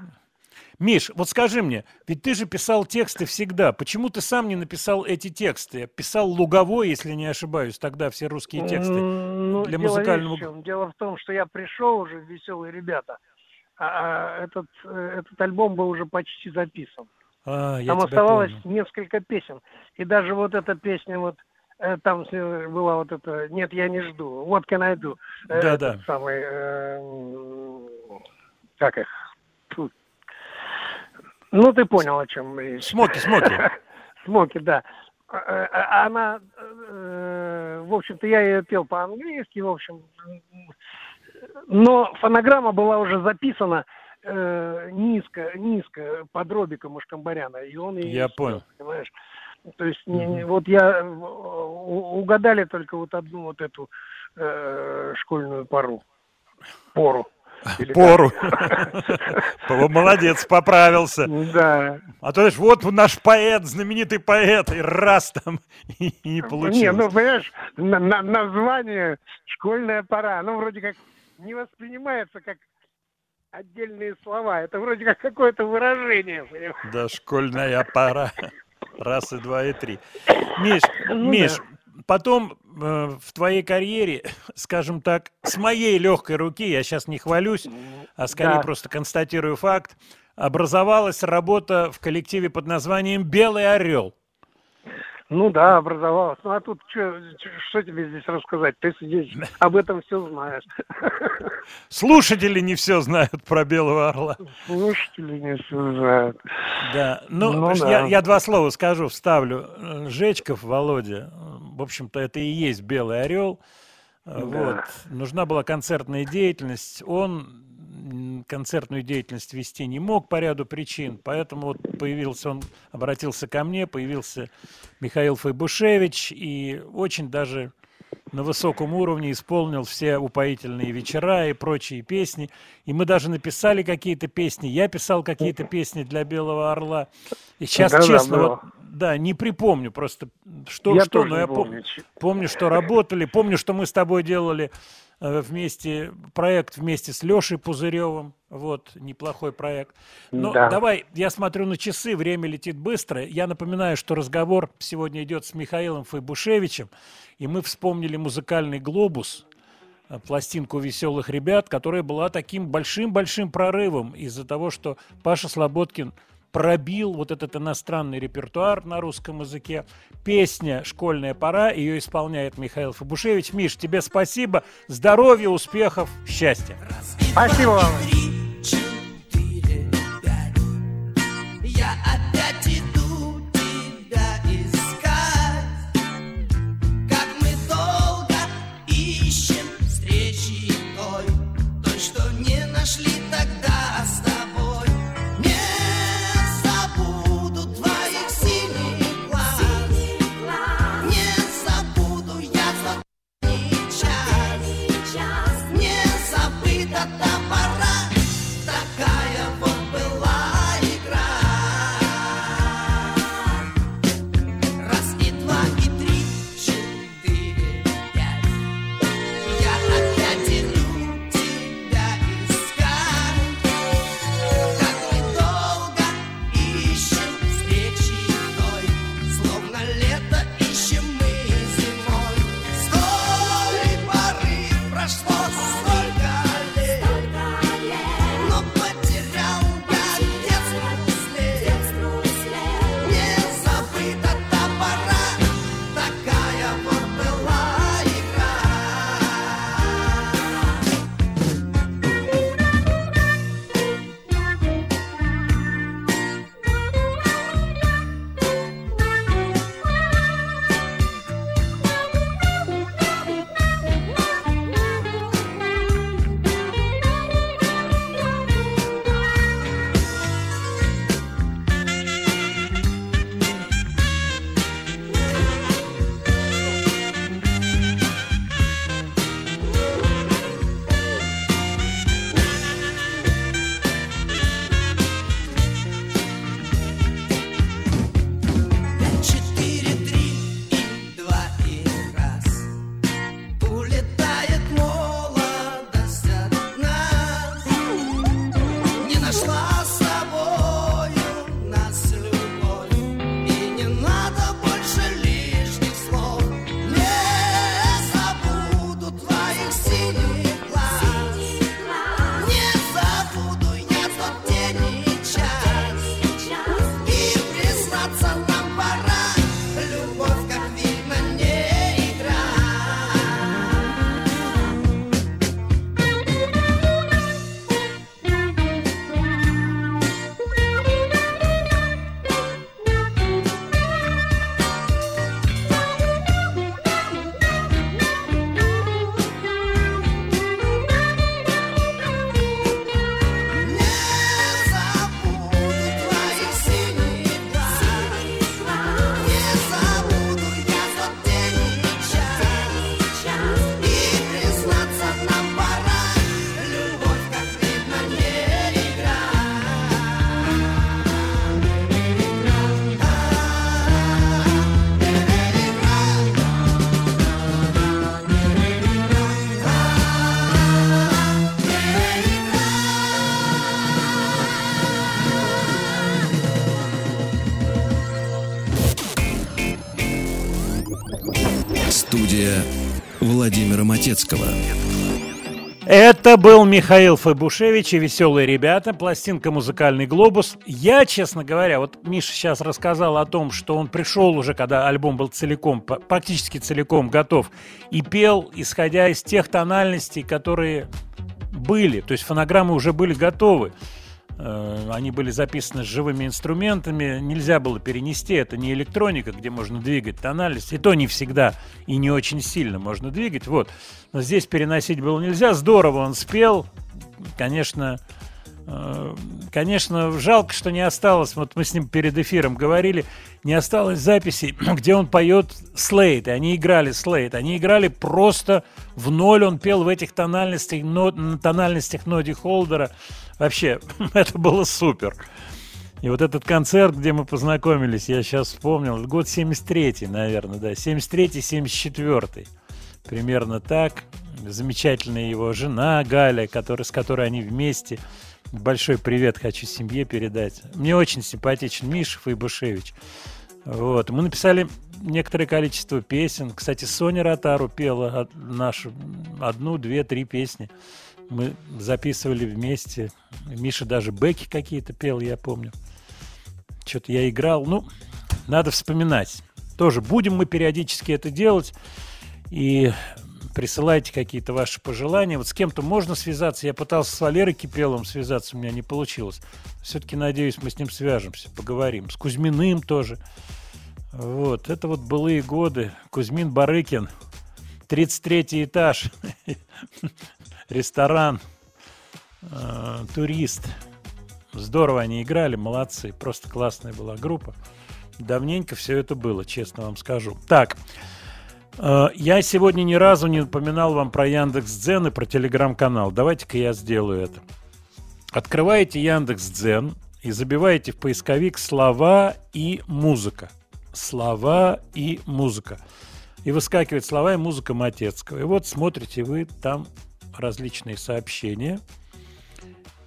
Миш, вот скажи мне, ведь ты же писал тексты всегда. Почему ты сам не написал эти тексты? Писал Луговой, если не ошибаюсь, тогда все русские тексты. Ну, для дело музыкального чем. Дело в том, что я пришел уже в «Веселые ребята», а а этот, э, этот альбом был уже почти записан. А, я Там оставалось помню. несколько песен. И даже вот эта песня, вот э, там э, была вот эта «Нет, я не жду», «What can I do?» Да, да. Самый, э, как их? Ну, ты понял, о чем речь. Смоки, смоки. [LAUGHS] Смоки, да. А- а- Она, э, в общем-то, я ее пел по-английски, в общем. Но фонограмма была уже записана э, низко, низко под Робика Мушкамбаряна, и он ее Я понял. понимаешь? То есть не- не- вот я э, угадали только вот одну вот эту э, школьную пору, пору. Или Пору. Молодец, поправился. как? Да. А то, знаешь, вот наш поэт, знаменитый поэт, и раз там, и не Не, получилось. ну, понимаешь, на- на- название «Школьная пора», оно вроде как не воспринимается как отдельные слова. Это вроде как какое-то выражение, понимаешь? Да, школьная пора. Раз и два и три. Миш, Ну Миш, да. Потом э, в твоей карьере, [LAUGHS] скажем так, с моей легкой руки, я сейчас не хвалюсь, а скорее Да. просто констатирую факт, образовалась работа в коллективе под названием «Белый орел». Ну да, образовалось. Ну а тут что тебе здесь рассказать? Ты здесь об этом все знаешь. Слушатели не все знают про «Белого орла». Слушатели не все знают. Да, ну, Ну понимаешь, да. Я, я два слова скажу, вставлю. Жечков Володя, в общем-то, это и есть «Белый орел». Да. Вот. Нужна была концертная деятельность. Он концертную деятельность вести не мог по ряду причин, поэтому вот появился он, обратился ко мне, появился Михаил Файбушевич, и очень даже на высоком уровне исполнил все упоительные вечера и прочие песни. И мы даже написали какие-то песни. Я писал какие-то песни для Белого Орла. И сейчас, Да-да, честно, было. вот, да, не припомню просто, что, Я что, но я пом- помню, помню, что работали. Помню, что мы с тобой делали вместе проект вместе с Лешей Пузыревым. Вот, неплохой проект. Ну, Да. давай, я смотрю на часы, время летит быстро. Я напоминаю, что разговор сегодня идет с Михаилом Файбушевичем, и мы вспомнили музыкальный глобус, э, пластинку веселых ребят, которая была таким большим-большим прорывом из-за того, что Паша Слободкин пробил вот этот иностранный репертуар на русском языке. Песня «Школьная пора», ее исполняет Михаил Фабушевич. Миш, тебе спасибо, здоровья, успехов, счастья. Спасибо вам. Матецкого. Это был Михаил Фабушевич и «Веселые ребята», пластинка «Музыкальный глобус». Я, честно говоря, вот Миша сейчас рассказал о том, что он пришел уже, когда альбом был целиком, практически целиком готов, и пел, исходя из тех тональностей, которые были. То есть фонограммы уже были готовы. Э, Они были записаны с живыми инструментами, нельзя было перенести, это не электроника, где можно двигать тональность, и то не всегда и не очень сильно можно двигать, вот. Но здесь переносить было нельзя, здорово он спел, конечно, э, конечно, жалко, что не осталось, вот мы с ним перед эфиром говорили, не осталось записей, [CLEARS THROAT] где он поет слейт, и они играли слейт, они играли просто в ноль, он пел в этих тональностях, но, на тональностях Ноди Холдера, вообще, [LAUGHS] это было супер. И вот этот концерт, где мы познакомились, я сейчас вспомнил, год 73-й, наверное, да, 73-й, 74-й, примерно так. Замечательная его жена Галя, который, с которой они вместе. Большой привет хочу семье передать. Мне очень симпатичен Миша Файбушевич. Вот. Мы написали некоторое количество песен. Кстати, Соня Ротару пела нашу одну, две, три песни. Мы записывали вместе. Миша даже бэки какие-то пел, я помню. Что-то я играл. Ну, надо вспоминать. Тоже будем мы периодически это делать. И присылайте какие-то ваши пожелания. Вот с кем-то можно связаться. Я пытался с Валерой Кипеловым связаться, у меня не получилось. Все-таки, надеюсь, мы с ним свяжемся, поговорим. С Кузьминым тоже. Вот, это вот былые годы. Кузьмин Барыкин, 33 этаж, [LAUGHS] ресторан, э, турист. Здорово они играли, молодцы, просто классная была группа. Давненько все это было, честно вам скажу. Так, э, я сегодня ни разу не упоминал вам про Яндекс.Дзен и про Телеграм-канал. Давайте-ка я сделаю это. Открываете Яндекс.Дзен и забиваете в поисковик слова и музыка. Слова и музыка. И выскакивает слова и музыка Матецкого. И вот смотрите вы там различные сообщения.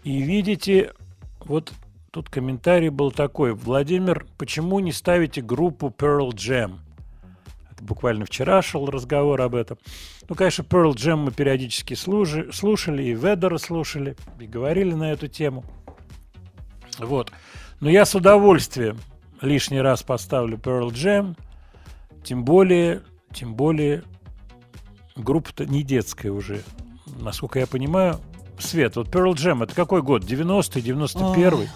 И видите, вот тут комментарий был такой. Владимир, почему не ставите группу Pearl Jam? Это буквально вчера шел разговор об этом. Ну, конечно, Pearl Jam мы периодически служи- слушали, и Ведера слушали, и говорили на эту тему. Вот. Но я с удовольствием лишний раз поставлю Pearl Jam. Тем более, тем более, группа-то не детская уже. Насколько я понимаю, Свет, вот Pearl Jam, это какой год? 90-й, 91-й?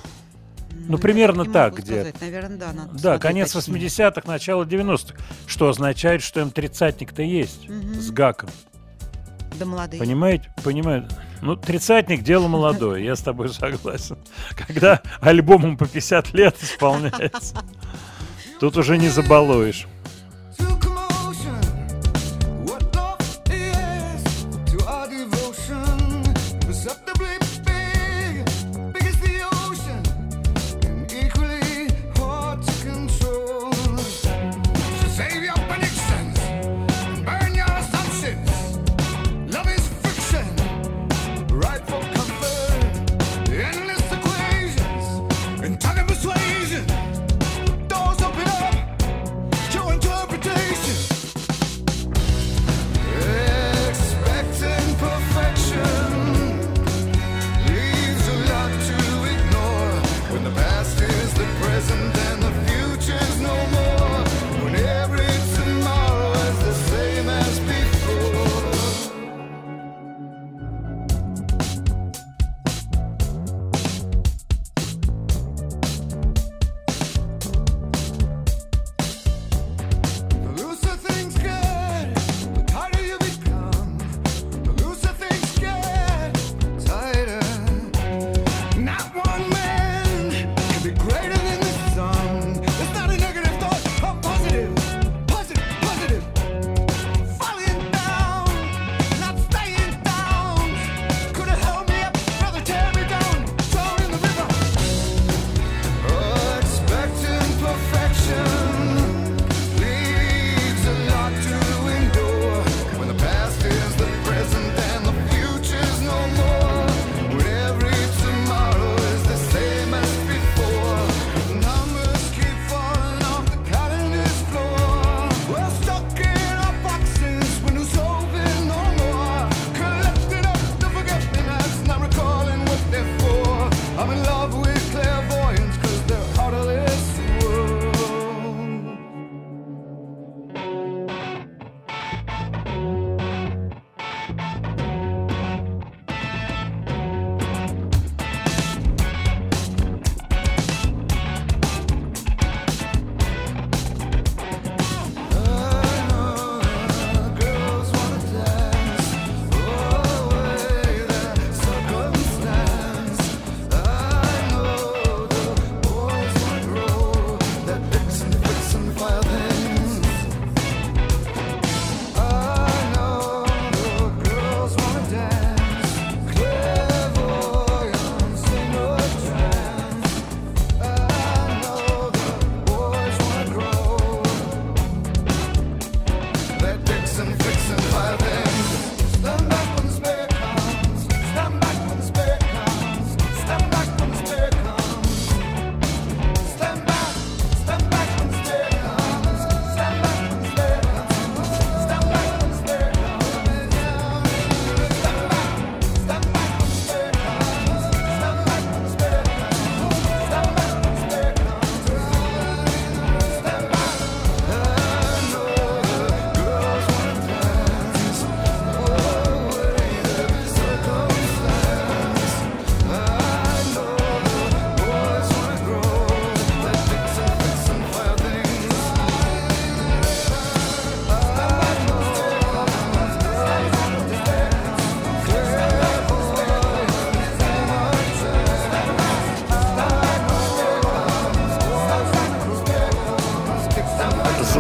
Ну, примерно не так могу где. сказать. Наверное, да. надо Да, конец точнее. 80-х, начало 90-х. Что означает, что им тридцатник-то есть Мгм. с гаком. Да молодые. Понимаете? Понимаете? Ну, тридцатник – дело молодое, я с тобой согласен. Когда альбомом по 50 лет исполняется, [LAUGHS] тут уже не забалуешь.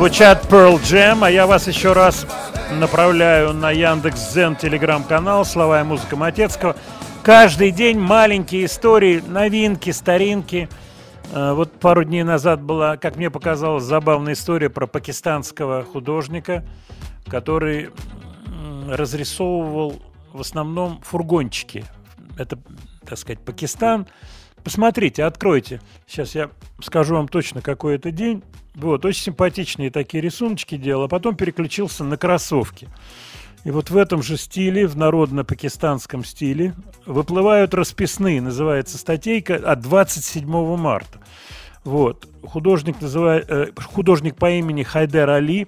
Звучат Pearl Jam, а я вас еще раз направляю на Яндекс Зен телеграм-канал «Слова и музыка Матецкого». Каждый день маленькие истории, новинки, старинки. Э, Вот пару дней назад была, как мне показалось, забавная история про пакистанского художника, который разрисовывал в основном фургончики. Это, так сказать, Пакистан. Посмотрите, откройте. Сейчас я скажу вам точно, какой это день. Вот, очень симпатичные такие рисуночки делал, а потом переключился на кроссовки. И вот в этом же стиле, в народно-пакистанском стиле, выплывают расписные, называется статейка от 27 марта. Вот. Художник, называет, э, художник по имени Хайдер Али,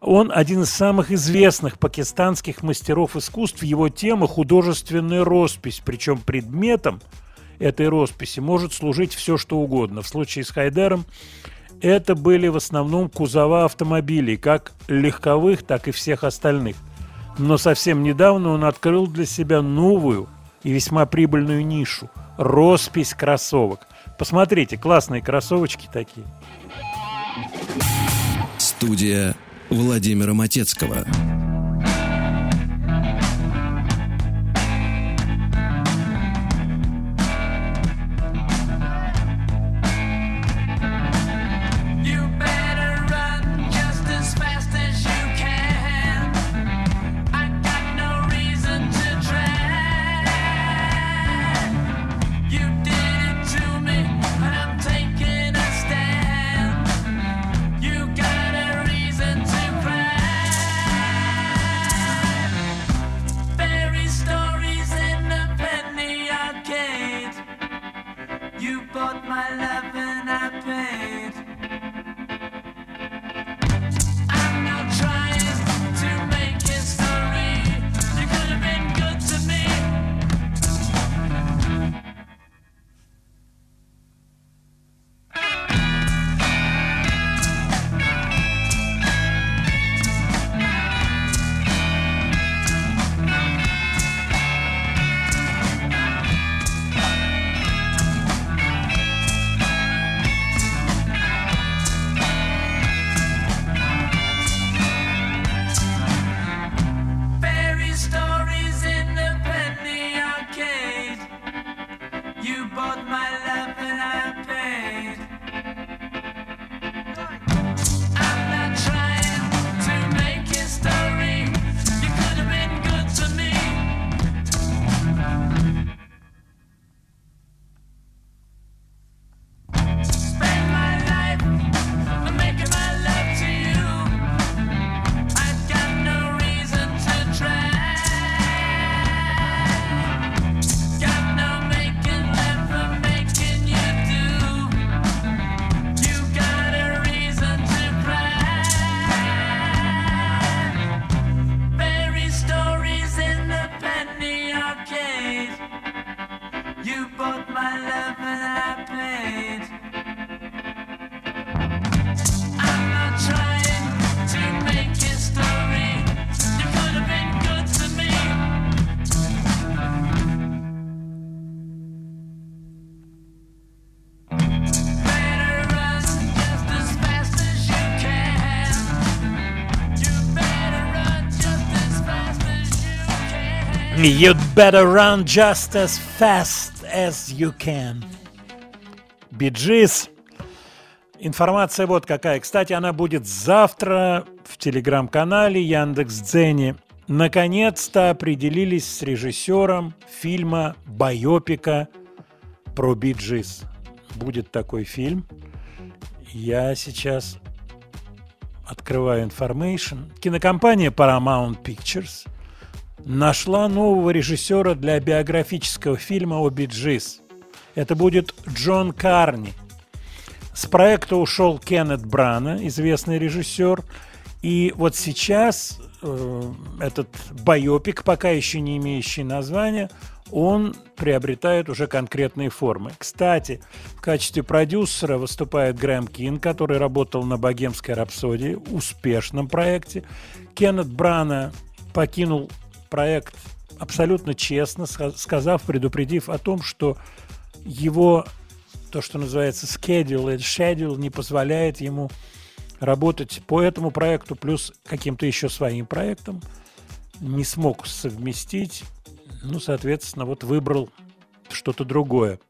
он один из самых известных пакистанских мастеров искусств. Его тема – художественная роспись, причем предметом этой росписи может служить все, что угодно. В случае с Хайдером это были в основном кузова автомобилей, как легковых, так и всех остальных. Но совсем недавно он открыл для себя новую и весьма прибыльную нишу – роспись кроссовок. Посмотрите, классные кроссовочки такие. Студия Владимира Матецкого. You'd better run just as fast as you can. Bee Gees. Информация вот какая. Кстати, она будет завтра в телеграм-канале Яндекс.Дзене. Наконец-то определились с режиссером фильма «Байопика» про Bee Gees. Будет такой фильм. Я сейчас открываю информацию. Кинокомпания Paramount Pictures нашла нового режиссера для биографического фильма о Bee Gees. Это будет Джон Карни. С проекта ушел Кеннет Брана, известный режиссер. И вот сейчас э, этот байопик, пока еще не имеющий названия, он приобретает уже конкретные формы. Кстати, в качестве продюсера выступает Грэм Кинг, который работал на «Богемской рапсодии», успешном проекте. Кеннет Брана покинул проект абсолютно честно, ска- сказав, предупредив о том, что его, то, что называется schedule, schedule, не позволяет ему работать по этому проекту, плюс каким-то еще своим проектом. Не смог совместить. Ну, соответственно, вот выбрал что-то другое.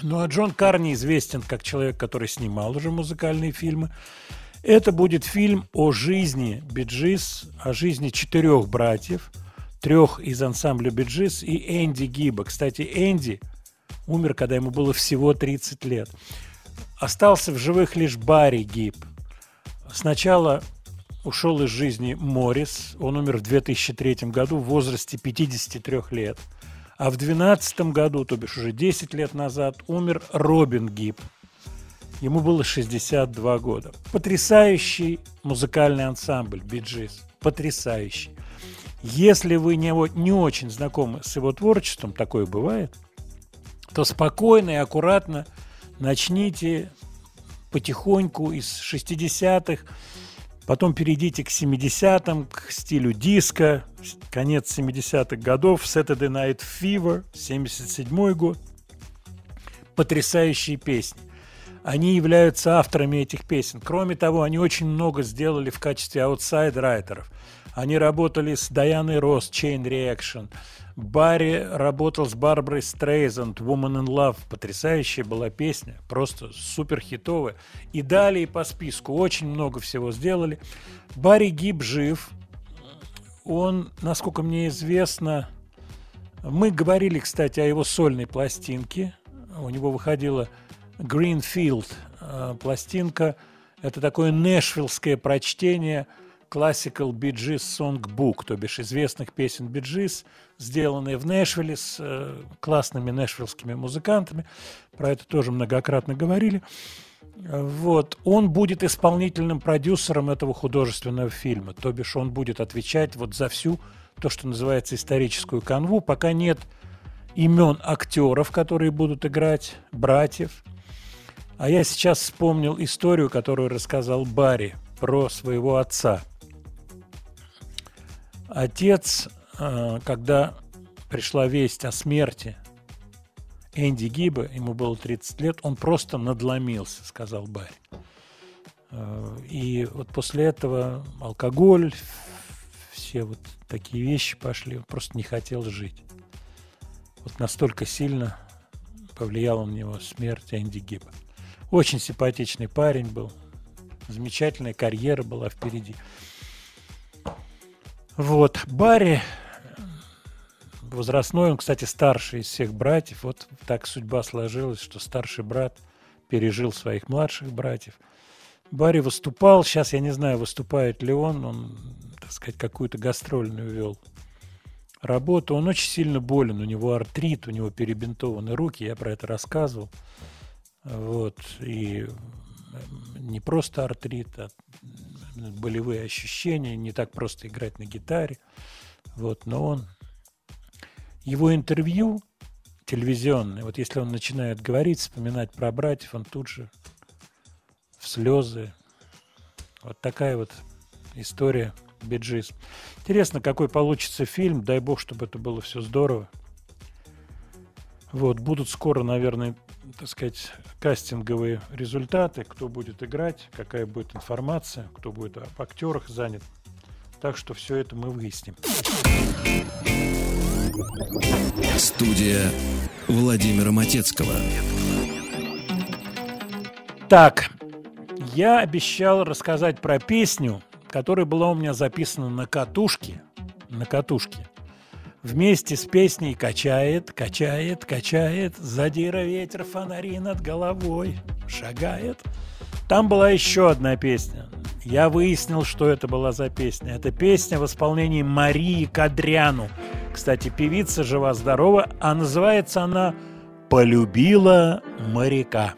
Ну, а Джон Карни известен как человек, который снимал уже музыкальные фильмы. Это будет фильм о жизни Bee Gees, о жизни четырех братьев, трех из ансамбля Bee Gees и Энди Гиба. Кстати, Энди умер, когда ему было всего 30 лет. Остался в живых лишь Барри Гиб. Сначала ушел из жизни Моррис. Он умер в 2003 году в возрасте 53 лет. А в 2012 году, то бишь уже 10 лет назад, умер Робин Гиб. Ему было 62 года. Потрясающий музыкальный ансамбль Биджис. Потрясающий. Если вы не, не очень знакомы с его творчеством, такое бывает, то спокойно и аккуратно начните потихоньку из 60-х, потом перейдите к 70-м, к стилю диска, конец 70-х годов, Saturday Night Fever, 77 год. Потрясающие песни. Они являются авторами этих песен. Кроме того, они очень много сделали в качестве аутсайд-райтеров. Они работали с Даяной Росс, Chain Reaction. Барри работал с Барбарой Стрейзанд, Woman in Love. Потрясающая была песня, просто супер хитовая. И далее по списку очень много всего сделали. Барри Гиб жив. Он, насколько мне известно, мы говорили, кстати, о его сольной пластинке. У него выходила Greenfield э, пластинка. Это такое нэшвиллское прочтение Classical Bee Gees Songbook, то бишь известных песен Bee Gees, сделанные в Нэшвилле с э, классными нэшвиллскими музыкантами. Про это тоже многократно говорили. Вот. Он будет исполнительным продюсером этого художественного фильма, то бишь он будет отвечать вот за всю то, что называется историческую канву. Пока нет имен актеров, которые будут играть братьев. А я сейчас вспомнил историю, которую рассказал Барри про своего отца. Отец, э, когда пришла весть о смерти Энди Гиба, ему было 30 лет, он просто надломился, сказал Барри. Э, И вот после этого алкоголь, все вот такие вещи пошли, он просто не хотел жить. Вот настолько сильно повлияла на него смерть Энди Гиба. Очень симпатичный парень был, замечательная карьера была впереди. Вот, Барри, возрастной, он, кстати, старший из всех братьев. Вот так судьба сложилась, что старший брат пережил своих младших братьев. Барри выступал, сейчас я не знаю, выступает ли он, он, так сказать, какую-то гастрольную вел работу. Он очень сильно болен, у него артрит, у него перебинтованы руки, я про это рассказывал. Вот, и не просто артрит, а болевые ощущения, не так просто играть на гитаре. Вот, но он... Его интервью телевизионный. Вот если он начинает говорить, вспоминать про братьев, он тут же в слезы. Вот такая вот история Биджис. Интересно, какой получится фильм. Дай бог, чтобы это было все здорово. Вот, будут скоро, наверное, так сказать, кастинговые результаты, кто будет играть, какая будет информация, кто будет в актерах занят. Так что все это мы выясним. Студия Владимира Матецкого. Так, я обещал рассказать про песню, которая была у меня записана на катушке. На катушке. Вместе с песней качает, качает, качает, задира ветер, фонари над головой, шагает. Там была еще одна песня. Я выяснил, что это была за песня. Это песня в исполнении Марии Кадряну. Кстати, певица жива-здорова, а называется она «Полюбила моряка».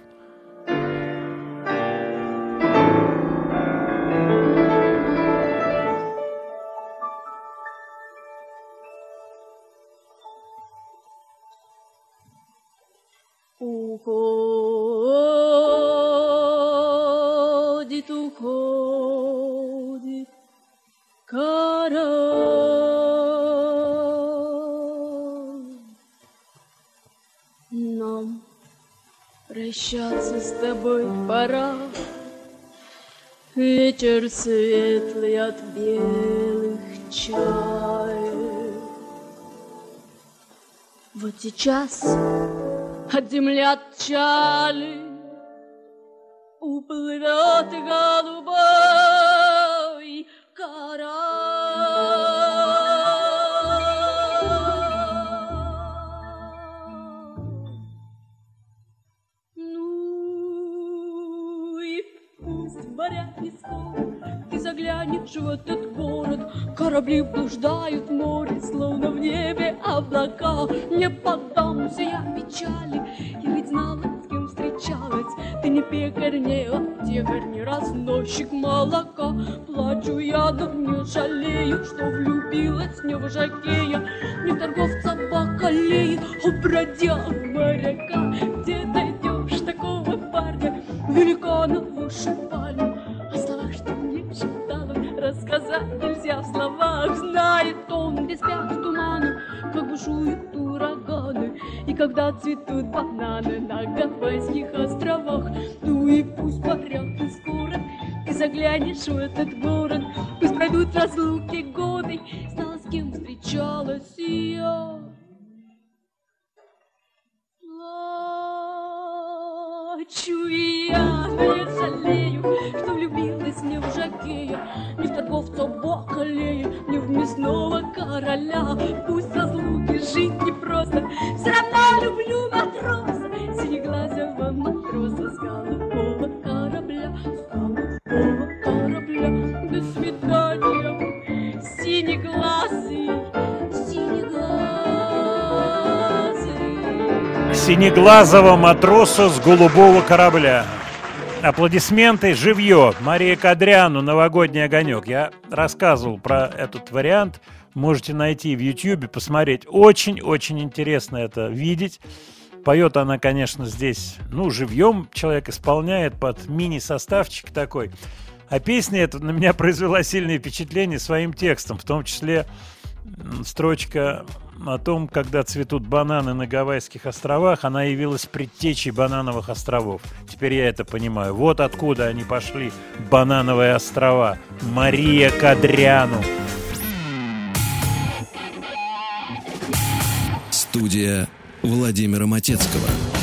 Прощаться с тобой пора. Вечер светлый от белых чаек. Вот сейчас от земли отчали Уплывет голубой корабль. В этот город. Корабли блуждают в море Словно в небе облака. Не поддамся я печали Я ведь знала, с кем встречалась. Ты не пекарь, не аптекарь Не разносчик молока. Плачу я, но не жалею Что влюбилась не в жакея. Не торговца бакалеи О, бродяг моряка. Где найдешь такого парня? Великана О Рассказать нельзя в словах Знает он без пят тумана Как бушуют ураганы. И когда цветут бананы На Гавайских островах Ну и пусть порядок скоро Ты заглянешь в этот город Пусть пройдут разлуки годы Знала, с кем встречалась я. Плачу я, жалею, что не в жакея, не в торговца бакалея, не в мясного короля. Пусть разлуки жить непросто, все равно люблю матроса, синеглазого матроса с голубого корабля, с голубого корабля. До свидания, синеглазый, синеглазый. Синеглазого матроса с голубого корабля. Аплодисменты, живье. Мария Кадряну, новогодний огонек. Я рассказывал про этот вариант. Можете найти в YouTube, посмотреть. Очень-очень интересно это видеть. Поет она, конечно, здесь, ну, живьем человек исполняет под мини-составчик такой. А песня эта на меня [LAUGHS] произвела сильное впечатление своим текстом, в том числе строчка о том, когда цветут бананы на Гавайских островах, она явилась предтечей банановых островов. Теперь я это понимаю. Вот откуда они пошли, банановые острова. Мария Кадряну. Студия Владимира Матецкого.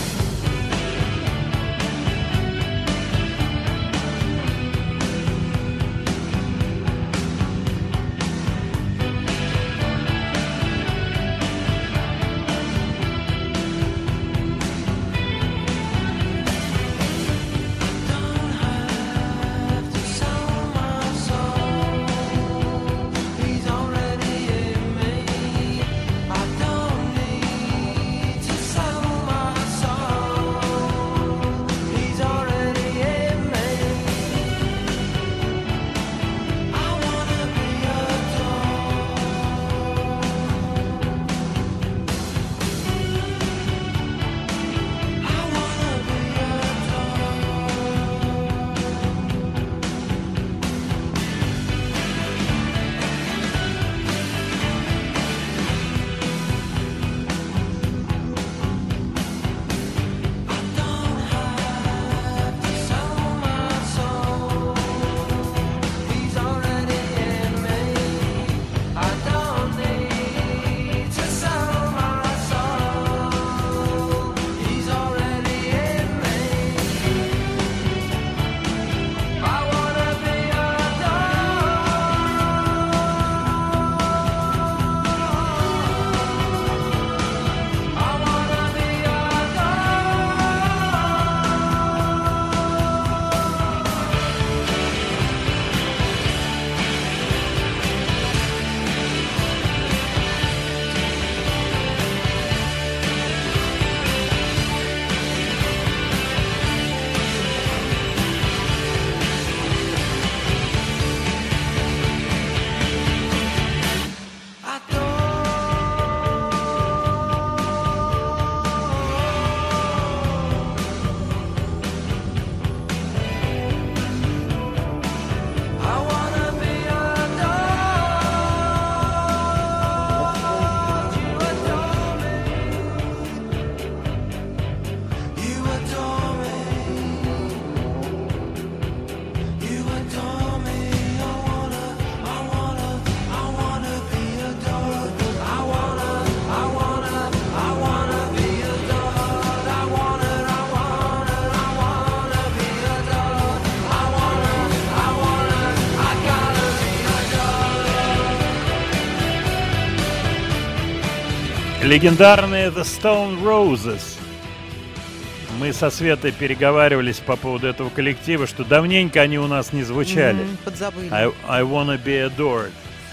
Легендарные The Stone Roses. Мы со Светой переговаривались по поводу этого коллектива, что давненько они у нас не звучали. М, Подзабыли. I, I wanna be adored.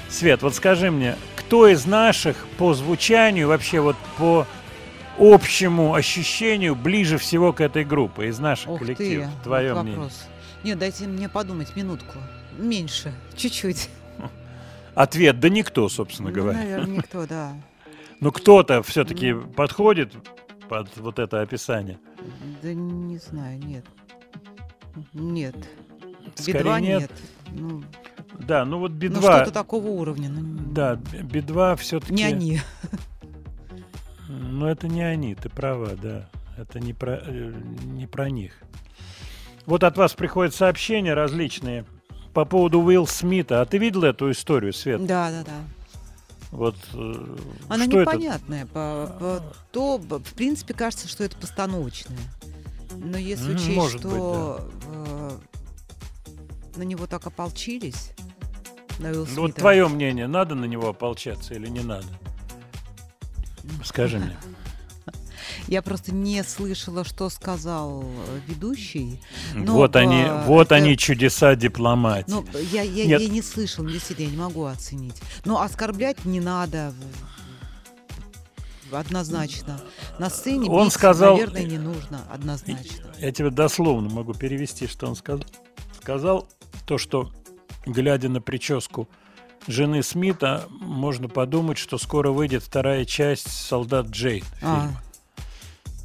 Свет, вот скажи мне, кто из наших по звучанию, вообще вот по общему ощущению ближе всего к этой группе из наших Ух ты, коллективов? вот Твое мнение. вопрос. Нет, дайте мне подумать минутку. Меньше, чуть-чуть. Ответ, да никто, собственно Ну, говоря. наверное, никто, да. Ну кто-то все-таки подходит под вот это описание. Да не знаю, нет. Нет. Скорее Би-2 нет. нет. Ну, Да, ну вот ну, Би-2. что-то такого уровня. ну, Да, Би-2 все-таки... Не они. Ну, это не они, ты права, да. Это не про, э, не про них. Вот от вас приходят сообщения различные по поводу Уилл Смита. А ты видел эту историю, Свет? Да, да, да. Вот э, Она что это? непонятная. По, по- то, в принципе, кажется, что это постановочное. Но если учесть, может что э, на него так ополчились, на Уилла Ну, вот Смита, твое мнение, надо на него ополчаться или не надо? Скажи мне. Я просто не слышала, что сказал э, ведущий. Но, вот они, э, вот это- они чудеса дипломатии. Ну, я, я, Нет. я не слышал, действительно, я не могу оценить. Но оскорблять не надо. Однозначно. На сцене Он бить, сказал- наверное, не нужно. Однозначно. Я тебе дословно могу перевести, что он сказал. Сказал то, что, глядя на прическу жены Смита, можно подумать, что скоро выйдет вторая часть «Солдат Джейн» А, фильма.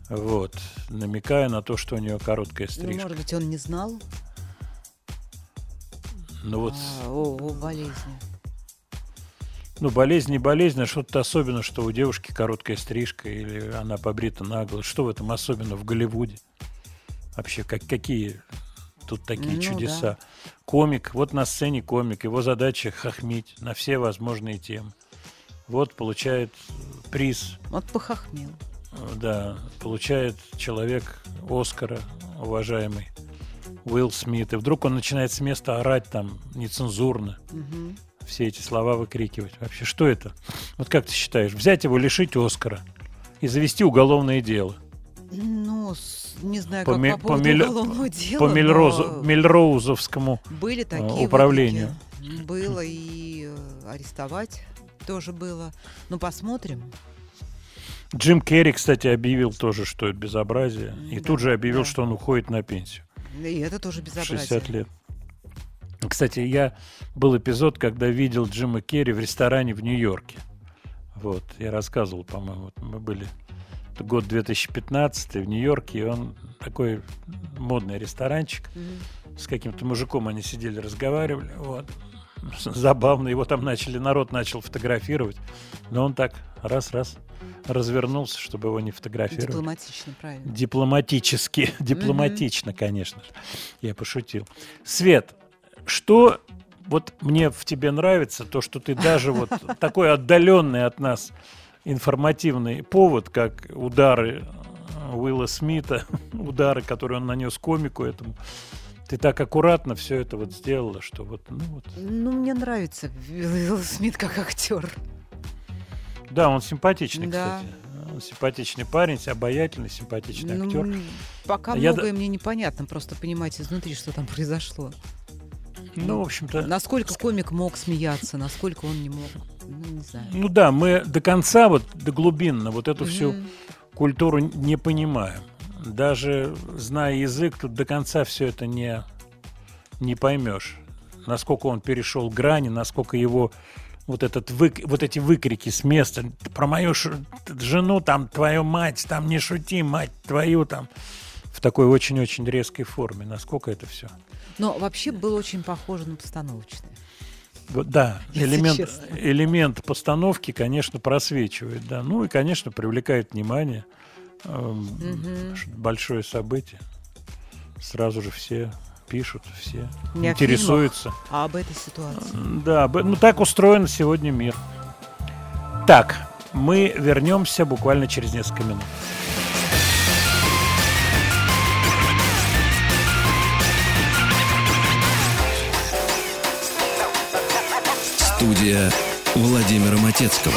Вот. Намекая на то, что у нее короткая ну, стрижка. может быть, он не знал Ну вот, а, о, о болезни. ну болезнь не болезнь, а что-то особенно, что у девушки короткая стрижка или она побрита нагло. Что в этом особенно в Голливуде? Вообще, как, какие тут такие Ну, чудеса? Комик, вот на сцене комик, его задача хохмить на все возможные темы. Вот получает приз, Вот похохмел. Э, да, получает человек Оскара, уважаемый Уилл Смит. И вдруг он начинает с места орать там нецензурно. Мгм. все эти слова выкрикивать. Вообще, что это? Вот как ты считаешь, взять его, лишить Оскара и завести уголовное дело? Ну, не знаю, По как ми- по по миль- уголовного дела, По Мельрозу- Мельроузовскому были такие управлению. выходки. Было и э, арестовать тоже было. Ну, посмотрим. Джим Керри, кстати, объявил тоже, что это безобразие. И Да, тут же объявил, да. что он уходит на пенсию. И это тоже безобразие. 60 лет. Кстати, я был эпизод, когда видел Джима Керри в ресторане в Нью-Йорке. Вот, я рассказывал, по-моему, вот мы были это год 2015 в Нью-Йорке, и он такой модный ресторанчик Мгм. с каким-то мужиком они сидели, разговаривали, вот. Забавно, его там начали, народ начал фотографировать, но он так раз-раз развернулся, чтобы его не фотографировали. Дипломатично, правильно. Дипломатически, дипломатично, конечно. Я пошутил. Свет, что вот мне в тебе нравится, то, что ты даже вот [LAUGHS] такой отдаленный от нас информативный повод, как удары э, Уилла Смита, [LAUGHS] удары, которые он нанес комику этому, ты так аккуратно все это вот сделала, что вот, ну вот. Ну, мне нравится Уилл Смит как актер. Да, он симпатичный, Да. кстати. Он симпатичный парень, обаятельный, симпатичный Ну, актер. пока Я многое мне непонятно, просто понимать изнутри, что там произошло. Ну, в общем-то, Насколько комик мог смеяться, насколько он не мог. Ну, не знаю. Ну да, мы до конца, вот до глубинно, вот эту всю Мгм. культуру не понимаем. Даже зная язык, тут до конца все это не, не поймешь. Насколько он перешел грани, насколько его вот, этот вык- вот эти выкрики с места про мою ш- жену, там, твою мать, там, не шути, мать твою, там, в такой очень-очень резкой форме. Насколько это все? Но вообще было очень похоже на постановочное. Да, элемент, честно. элемент постановки, конечно, просвечивает, да. Ну и, конечно, привлекает внимание. Ш- Большое событие. Сразу же все пишут, все Не интересуются. фильмах, а об этой ситуации. Да, б- ну так устроен сегодня мир. Так, мы вернемся буквально через несколько минут. Студия Владимира Матецкого.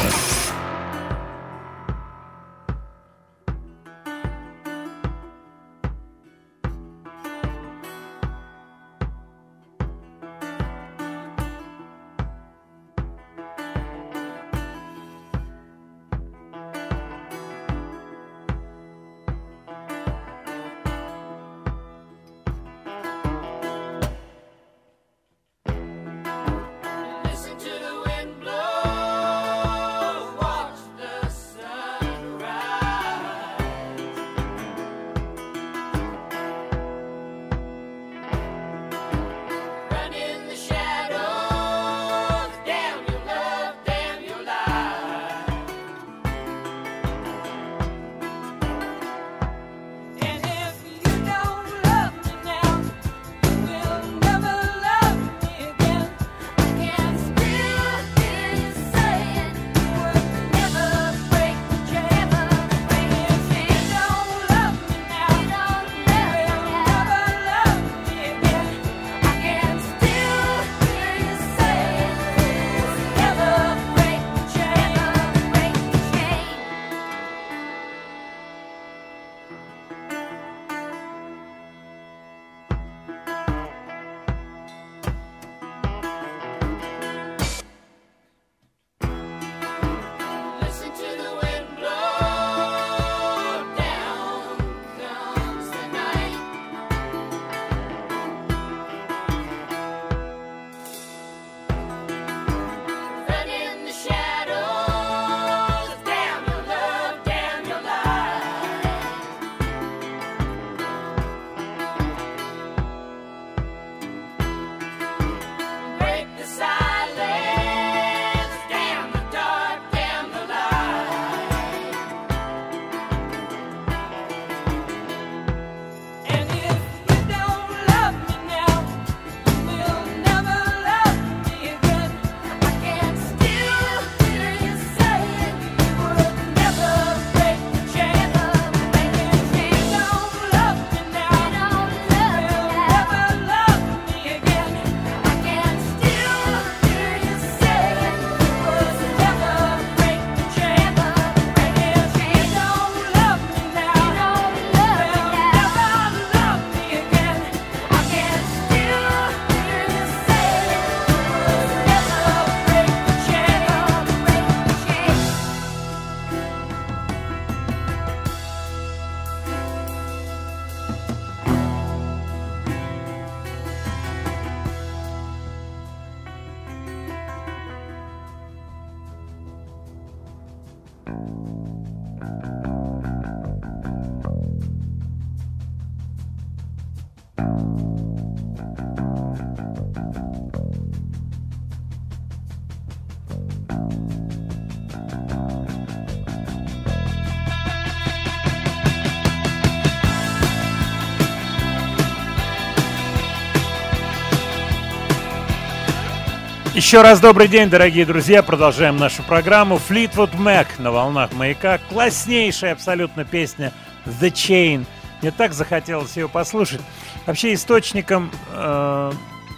Еще раз добрый день, дорогие друзья. Продолжаем нашу программу. Fleetwood Mac на волнах маяка. Класснейшая абсолютно песня The Chain. Мне так захотелось ее послушать. Вообще источником, э,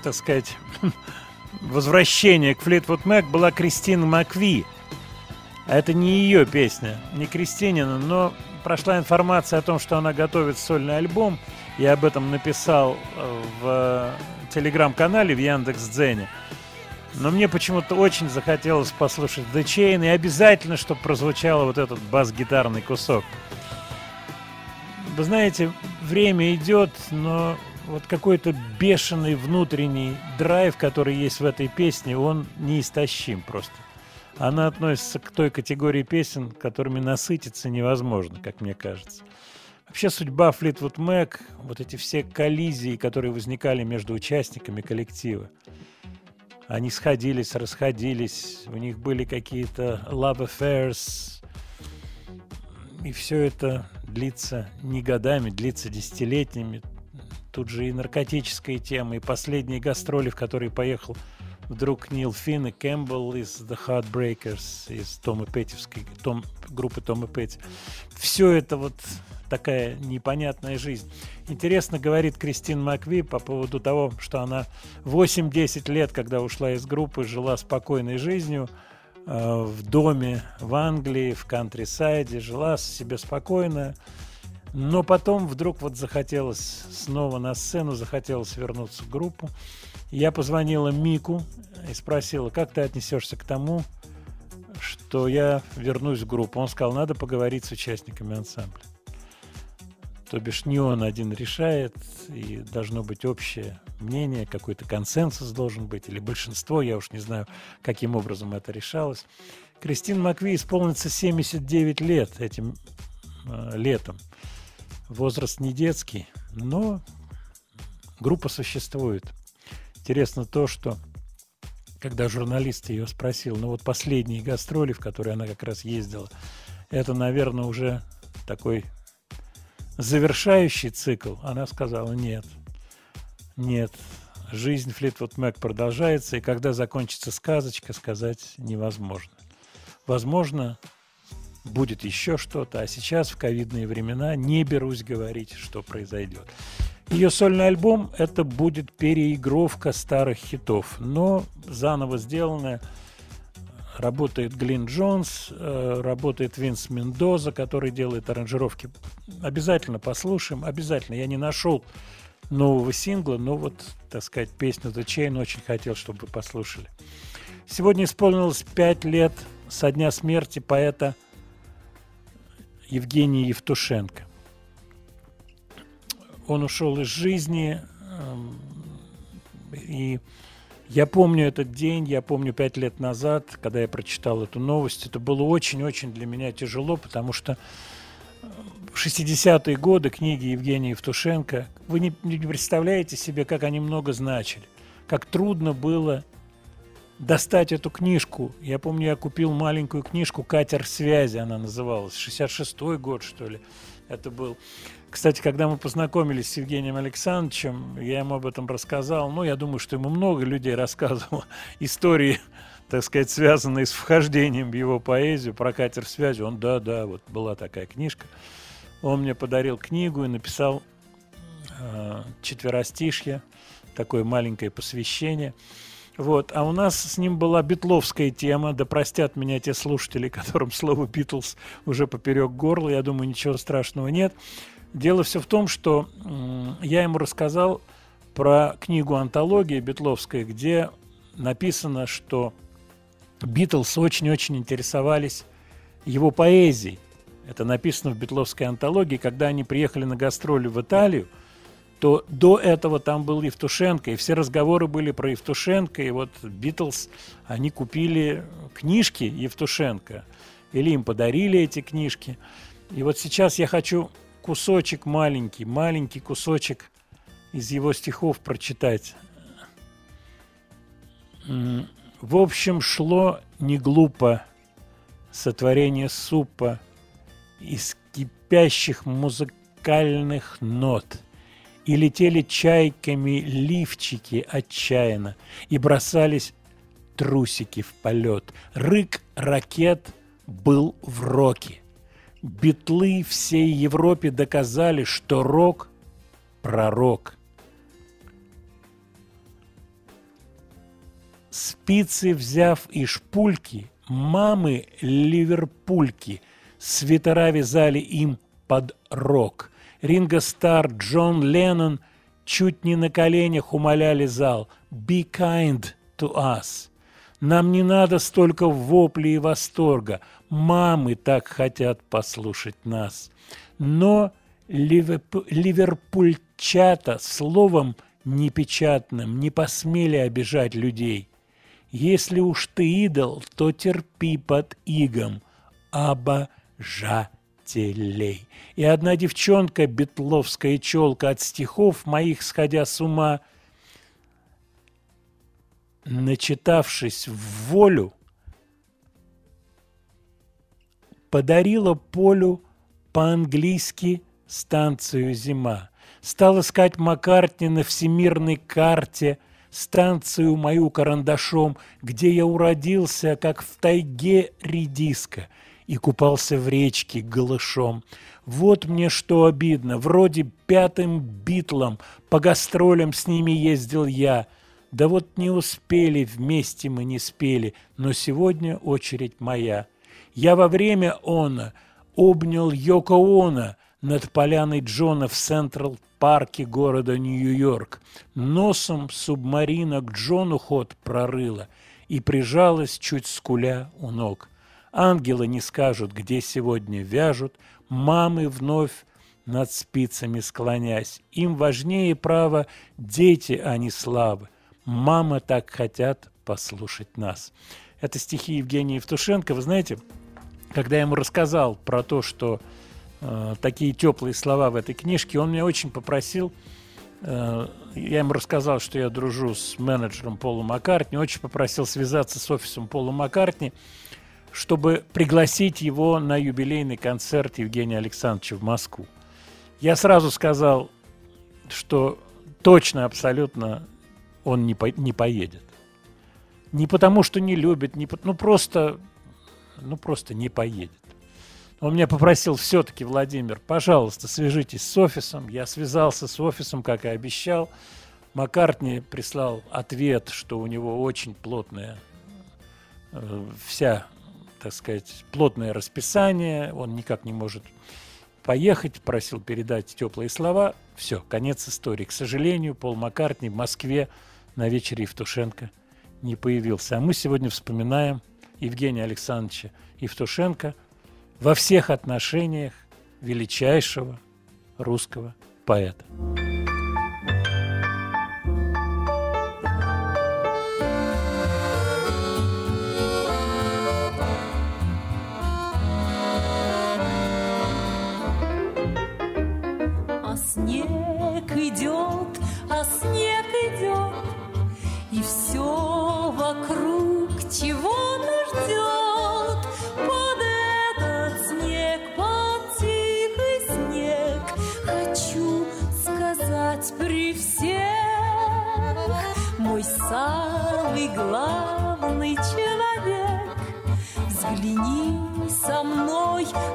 так сказать, [LAUGHS] возвращения к Fleetwood Mac была Кристина Макви. А это не ее песня, не Кристинина, но прошла информация о том, что она готовит сольный альбом. Я об этом написал э, в телеграм-канале в Яндекс.Дзене. Но мне почему-то очень захотелось послушать The Chain и обязательно, чтобы прозвучал вот этот бас-гитарный кусок. Вы знаете, время идет, но вот какой-то бешеный внутренний драйв, который есть в этой песне, он неистощим просто. Она относится к той категории песен, которыми насытиться невозможно, как мне кажется. Вообще судьба Fleetwood Mac, вот эти все коллизии, которые возникали между участниками коллектива, они сходились, расходились, у них были какие-то love affairs, и все это длится не годами, длится десятилетиями. Тут же и наркотическая тема, и последние гастроли, в которые поехал вдруг Нил Финн и Кэмпбелл из The Heartbreakers, из Тома Петтевской, Том, группы Тома Петти. Все это вот такая непонятная жизнь. Интересно говорит Кристин Макви по поводу того, что она 8-10 лет, когда ушла из группы, жила спокойной жизнью э, в доме в Англии, в кантрисайде, жила себе спокойно, но потом вдруг вот захотелось снова на сцену, захотелось вернуться в группу. Я позвонила Мику и спросила, как ты отнесешься к тому, что я вернусь в группу. Он сказал, надо поговорить с участниками ансамбля. То бишь не он один решает, и должно быть общее мнение, какой-то консенсус должен быть, или большинство, я уж не знаю, каким образом это решалось. Кристин Макви исполнится 79 лет этим э, летом. Возраст не детский, но группа существует. Интересно то, что когда журналист ее спросил, ну вот последние гастроли, в которые она как раз ездила, это, наверное, уже такой завершающий цикл, она сказала нет. Нет, жизнь Флитвуд Мэк продолжается, и когда закончится сказочка, сказать невозможно. Возможно, будет еще что-то, а сейчас в ковидные времена не берусь говорить, что произойдет. Ее сольный альбом – это будет переигровка старых хитов, но заново сделанная – Работает Глин Джонс, э, работает Винс Мендоза, который делает аранжировки. Обязательно послушаем, обязательно. Я не нашел нового сингла, но вот, так сказать, песню The Chain очень хотел, чтобы вы послушали. Сегодня исполнилось пять лет со дня смерти поэта Евгения Евтушенко. Он ушел из жизни, эм, и я помню этот день, я помню пять лет назад, когда я прочитал эту новость. Это было очень-очень для меня тяжело, потому что в 60-е годы книги Евгения Евтушенко, вы не, не представляете себе, как они много значили, как трудно было достать эту книжку. Я помню, я купил маленькую книжку «Катер связи», она называлась, 66-й год, что ли, это был. Кстати, когда мы познакомились с Евгением Александровичем, я ему об этом рассказал. Ну, я думаю, что ему много людей рассказывал [LAUGHS] истории, так сказать, связанные с вхождением в его поэзию, про катер связи. Он, да, да, вот была такая книжка. Он мне подарил книгу и написал э, четверостишье, такое маленькое посвящение. Вот. А у нас с ним была битловская тема. Да простят меня те слушатели, [LAUGHS] которым слово «Битлз» уже поперек горла. Я думаю, ничего страшного нет. Дело все в том, что я ему рассказал про книгу «Антология» Битловская, где написано, что Битлз очень-очень интересовались его поэзией. Это написано в Битловской антологии. Когда они приехали на гастроли в Италию, то до этого там был Евтушенко, и все разговоры были про Евтушенко, и вот Битлз, они купили книжки Евтушенко, или им подарили эти книжки. И вот сейчас я хочу кусочек маленький, маленький кусочек из его стихов прочитать. В общем, шло не глупо сотворение супа из кипящих музыкальных нот. И летели чайками лифчики отчаянно, и бросались трусики в полет. Рык ракет был в роке. Битлы всей Европе доказали, что рок – пророк. Спицы взяв и шпульки, мамы ливерпульки, свитера вязали им под рок. Ринго Стар, Джон Леннон чуть не на коленях умоляли зал «Be kind to us». Нам не надо столько воплей и восторга. Мамы так хотят послушать нас. Но ливерпу- ливерпульчата словом непечатным не посмели обижать людей. Если уж ты идол, то терпи под игом обожателей. И одна девчонка, бетловская челка от стихов моих, сходя с ума, начитавшись в волю, подарила Полю по-английски станцию «Зима». Стал искать Маккартни на всемирной карте станцию мою карандашом, где я уродился, как в тайге редиска, и купался в речке голышом. Вот мне что обидно, вроде пятым битлом, по гастролям с ними ездил я. Да вот не успели, вместе мы не спели, но сегодня очередь моя. Я во время она обнял Йоко Оно над поляной Джона в Централ-парке города Нью-Йорк. Носом субмарина к Джону ход прорыла и прижалась чуть скуля у ног. Ангелы не скажут, где сегодня вяжут, мамы вновь над спицами склонясь. Им важнее право дети, а не славы. Мамы так хотят послушать нас. Это стихи Евгения Евтушенко. Вы знаете, когда я ему рассказал про то, что э, такие теплые слова в этой книжке, он меня очень попросил, э, я ему рассказал, что я дружу с менеджером Пола Маккартни, очень попросил связаться с офисом Пола Маккартни, чтобы пригласить его на юбилейный концерт Евгения Александровича в Москву. Я сразу сказал, что точно, абсолютно он не, по- не поедет. Не потому, что не любит, не, ну просто, ну просто не поедет. Он меня попросил все-таки, Владимир, пожалуйста, свяжитесь с офисом. Я связался с офисом, как и обещал. Маккартни прислал ответ, что у него очень плотная э, вся, так сказать, плотное расписание, он никак не может поехать, просил передать теплые слова. Все, конец истории. К сожалению, Пол Маккартни в Москве на вечере Евтушенко не появился. А мы сегодня вспоминаем Евгения Александровича Евтушенко во всех отношениях величайшего русского поэта.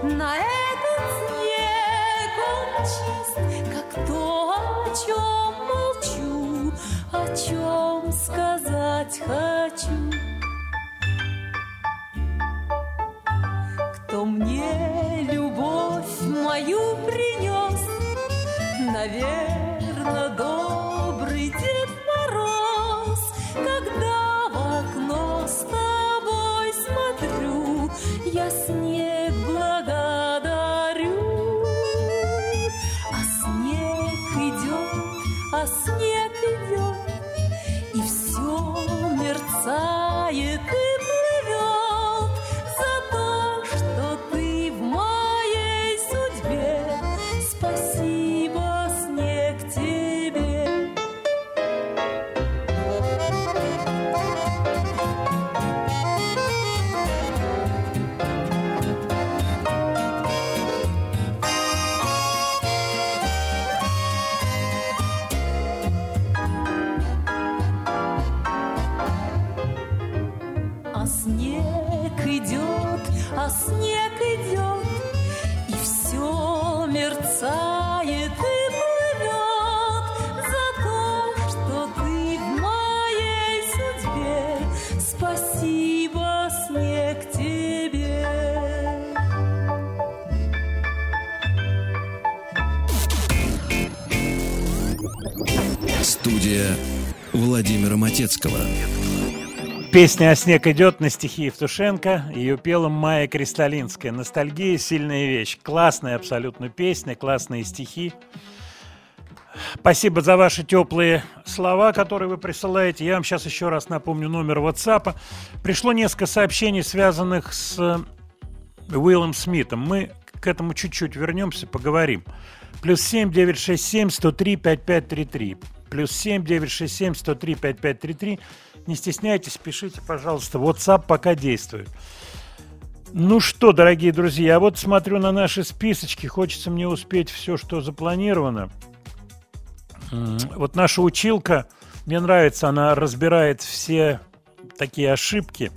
На этот снег, он чист, как то, о чем молчу, о чем сказать хочу. Кто мне любовь мою принес, наверное, добрый Владимира Матецкого. Песня «А снег идет» на стихи Евтушенко. Ее пела Майя Кристалинская. Ностальгия – сильная вещь. Классная абсолютно песня, классные стихи. Спасибо за ваши теплые слова, которые вы присылаете. Я вам сейчас еще раз напомню номер WhatsApp. Пришло несколько сообщений, связанных с Уиллом Смитом. Мы к этому чуть-чуть вернемся, поговорим. Плюс 7 967 103 5533. Плюс 7 967 103 5533. Не стесняйтесь, пишите, пожалуйста. WhatsApp пока действует. Ну что, дорогие друзья, я вот смотрю на наши списочки. Хочется мне успеть все, что запланировано. Вот наша училка, мне нравится, она разбирает все такие ошибки.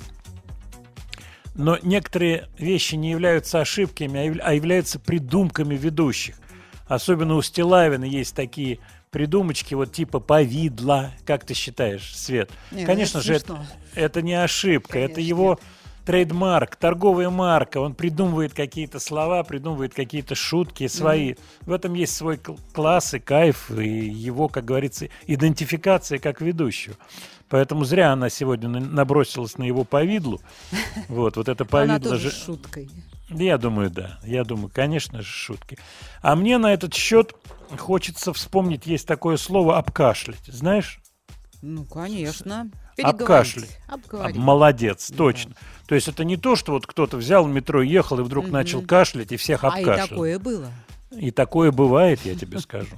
Но некоторые вещи не являются ошибками, а а являются придумками ведущих. Особенно у Стилавина есть такие придумочки, вот типа повидла. Как ты считаешь, Свет? Не, ну Конечно это же, это, смешно. это не ошибка, это Конечно, его трейдмарк, торговая марка. Он придумывает какие-то слова, придумывает какие-то шутки свои. В этом есть свой кл- класс и кайф, и его, как говорится, идентификация как ведущего. Поэтому зря она сегодня на- набросилась на его повидлу. [LAUGHS] Вот, вот это Она повидло тоже же... шуткой. Я думаю, да. Я думаю, конечно же, шутки. А мне на этот счет хочется вспомнить, есть такое слово «обкашлять». Знаешь? Ну, конечно. Обкашлять. А, Обговорить. Молодец, точно. То есть это не то, что вот кто-то взял в метро, ехал и вдруг Мгм. начал кашлять и всех А обкашлял. и такое было. И такое бывает, я тебе скажу.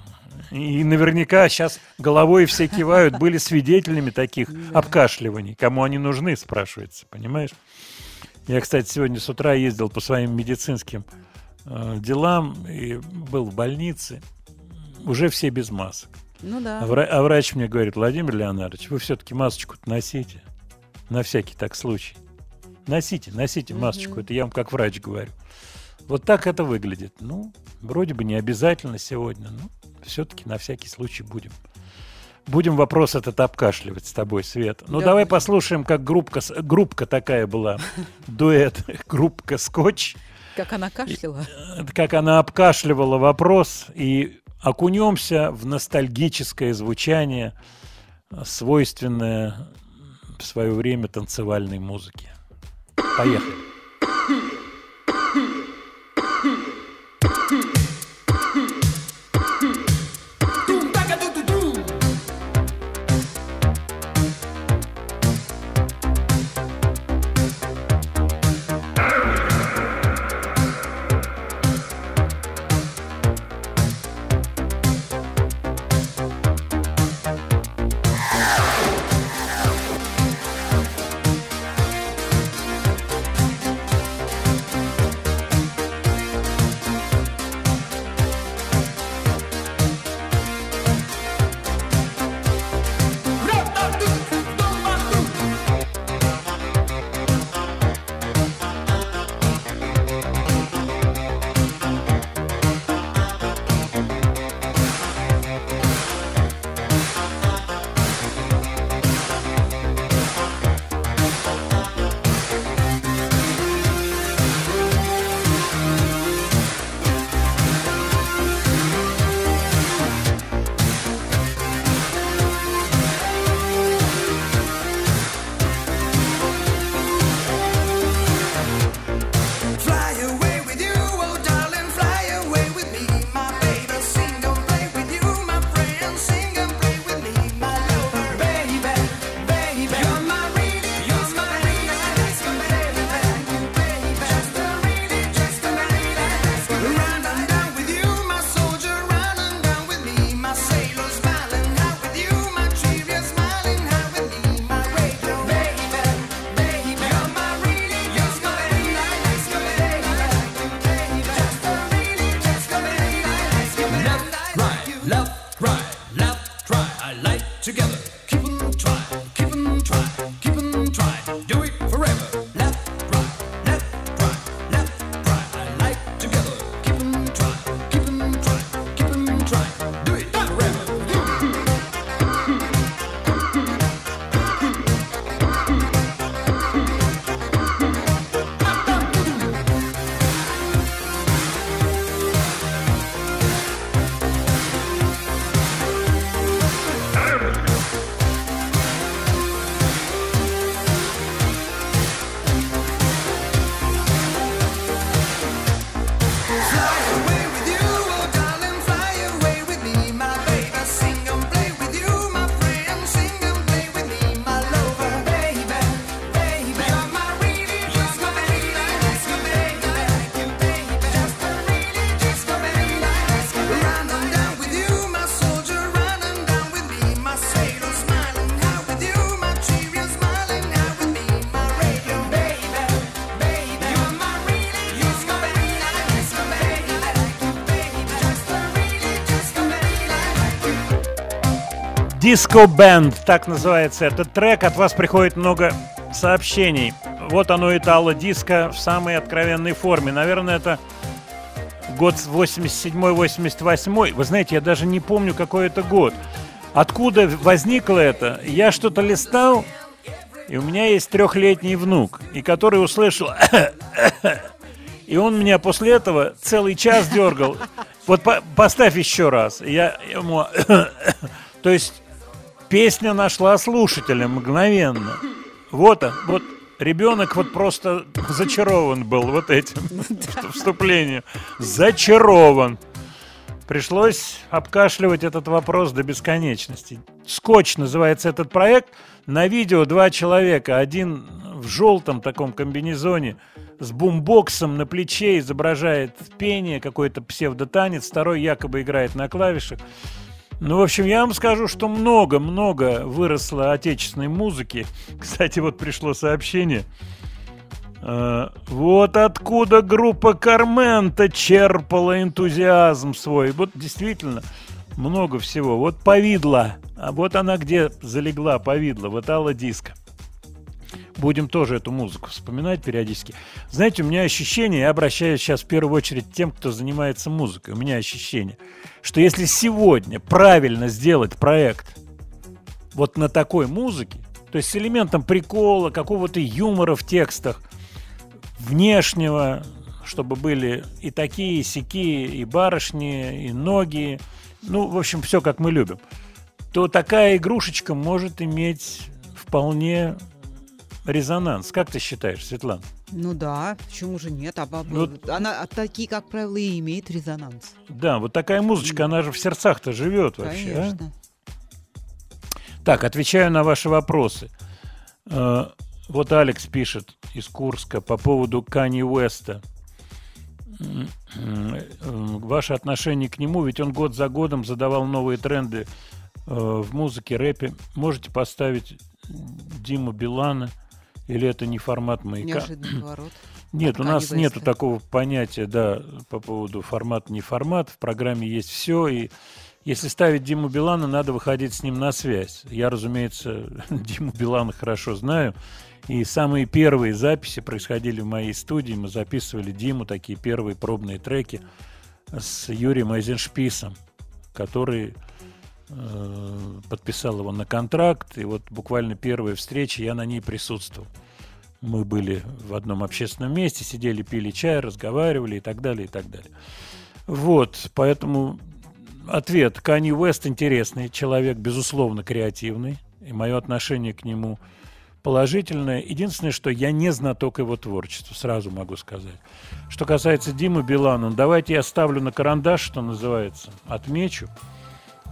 И наверняка сейчас головой все кивают, были свидетелями таких обкашливаний. Кому они нужны, спрашивается, понимаешь? Я, кстати, сегодня с утра ездил по своим медицинским э, делам и был в больнице. Уже все без масок. Ну да. А, вра- а врач мне говорит, Владимир Леонардович, вы все-таки масочку носите. На всякий так случай. Носите, носите масочку. Это я вам как врач говорю. Вот так это выглядит. Ну, вроде бы не обязательно сегодня, но все-таки на всякий случай будем. Будем вопрос этот обкашливать с тобой, Свет. Ну, Да, давай послушаем, как группка, группка такая была. [LAUGHS] Дуэт, группка «Скотч». Как она кашляла. Это как она обкашливала вопрос и окунемся в ностальгическое звучание, свойственное в свое время танцевальной музыке. Поехали. Disco Band, так называется этот трек. От вас приходит много сообщений. Вот оно итало диско в самой откровенной форме. Наверное, это год 87-88. Вы знаете, я даже не помню, какой это год. Откуда возникло это? Я что-то листал, и у меня есть трехлетний внук, и который услышал... [COUGHS] И он меня после этого целый час дергал. Вот по- поставь еще раз. Я ему... [COUGHS] То есть песня нашла слушателя мгновенно. Вот он, вот ребенок вот просто зачарован был вот этим [LAUGHS] вступлением. Зачарован. Пришлось обкашливать этот вопрос до бесконечности. Скотч называется этот проект. На видео два человека. Один в желтом таком комбинезоне с бумбоксом на плече изображает пение, какой-то псевдотанец. Второй якобы играет на клавишах. Ну, в общем, я вам скажу, что много-много выросло отечественной музыки. [LAUGHS] Кстати, вот пришло сообщение. Э, Вот откуда группа Кармента черпала энтузиазм свой. Вот действительно много всего. Вот повидло. А вот она где залегла, повидло. Вот Алла Диско. Будем тоже эту музыку вспоминать периодически. Знаете, у меня ощущение, я обращаюсь сейчас в первую очередь тем, кто занимается музыкой. У меня ощущение, что если сегодня правильно сделать проект вот на такой музыке, то есть с элементом прикола, какого-то юмора в текстах, внешнего, чтобы были и такие, и сякие, и барышни, и ноги, ну, в общем, все как мы любим, то такая игрушечка может иметь вполне резонанс. Как ты считаешь, Светлана? Ну да, почему же нет? А баб- Ну, она а такие, как правило, и имеет резонанс. Да, вот такая музычка, она же в сердцах-то живет вообще. а? Конечно. Так, отвечаю на ваши вопросы. Э, Вот Алекс пишет из Курска по поводу Кани Уэста. Э, Ваше отношение к нему, ведь он год за годом задавал новые тренды э, в музыке, рэпе. Можете поставить Диму Билана? Или это не формат маяка? Неожиданный поворот. Нет, у нас нету такого понятия, да, по поводу формат не формат. В программе есть все, и если ставить Диму Билана, надо выходить с ним на связь. Я, разумеется, [LAUGHS] Диму Билана хорошо знаю. И самые первые записи происходили в моей студии. Мы записывали Диму, такие первые пробные треки с Юрием Айзеншписом, который подписал его на контракт. И вот буквально первая встреча, я на ней присутствовал. Мы были в одном общественном месте, сидели, пили чай, разговаривали и так далее, и так далее. Вот, поэтому ответ. Кани Уэст интересный человек, безусловно, креативный. И мое отношение к нему положительное. Единственное, что я не знаток его творчества, сразу могу сказать. Что касается Димы Билана, давайте я ставлю на карандаш, что называется, отмечу.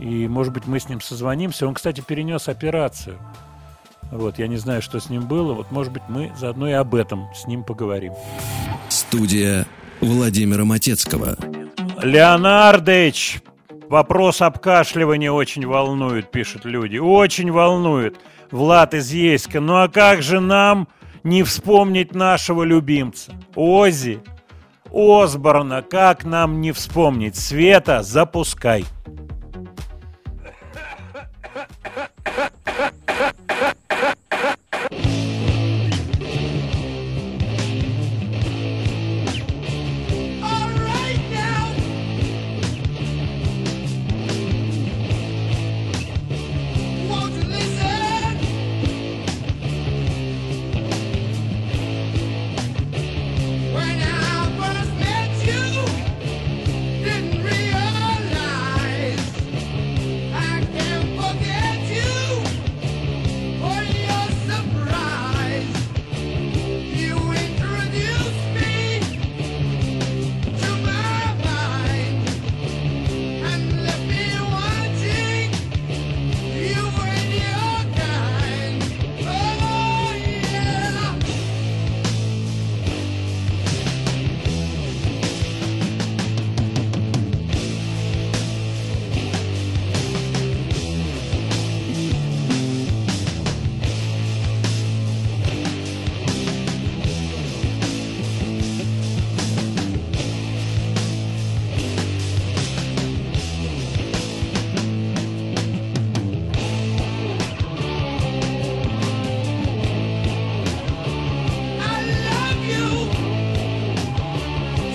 И, может быть, мы с ним созвонимся. Он, кстати, перенес операцию. Вот, я не знаю, что с ним было. Вот, может быть, мы заодно и об этом с ним поговорим. Студия Владимира Матецкого. Леонардович, вопрос обкашливания очень волнует, пишут люди. Очень волнует. Влад из Ейска. Ну а как же нам не вспомнить нашего любимца? Ози, Осборна, как нам не вспомнить? Света, запускай.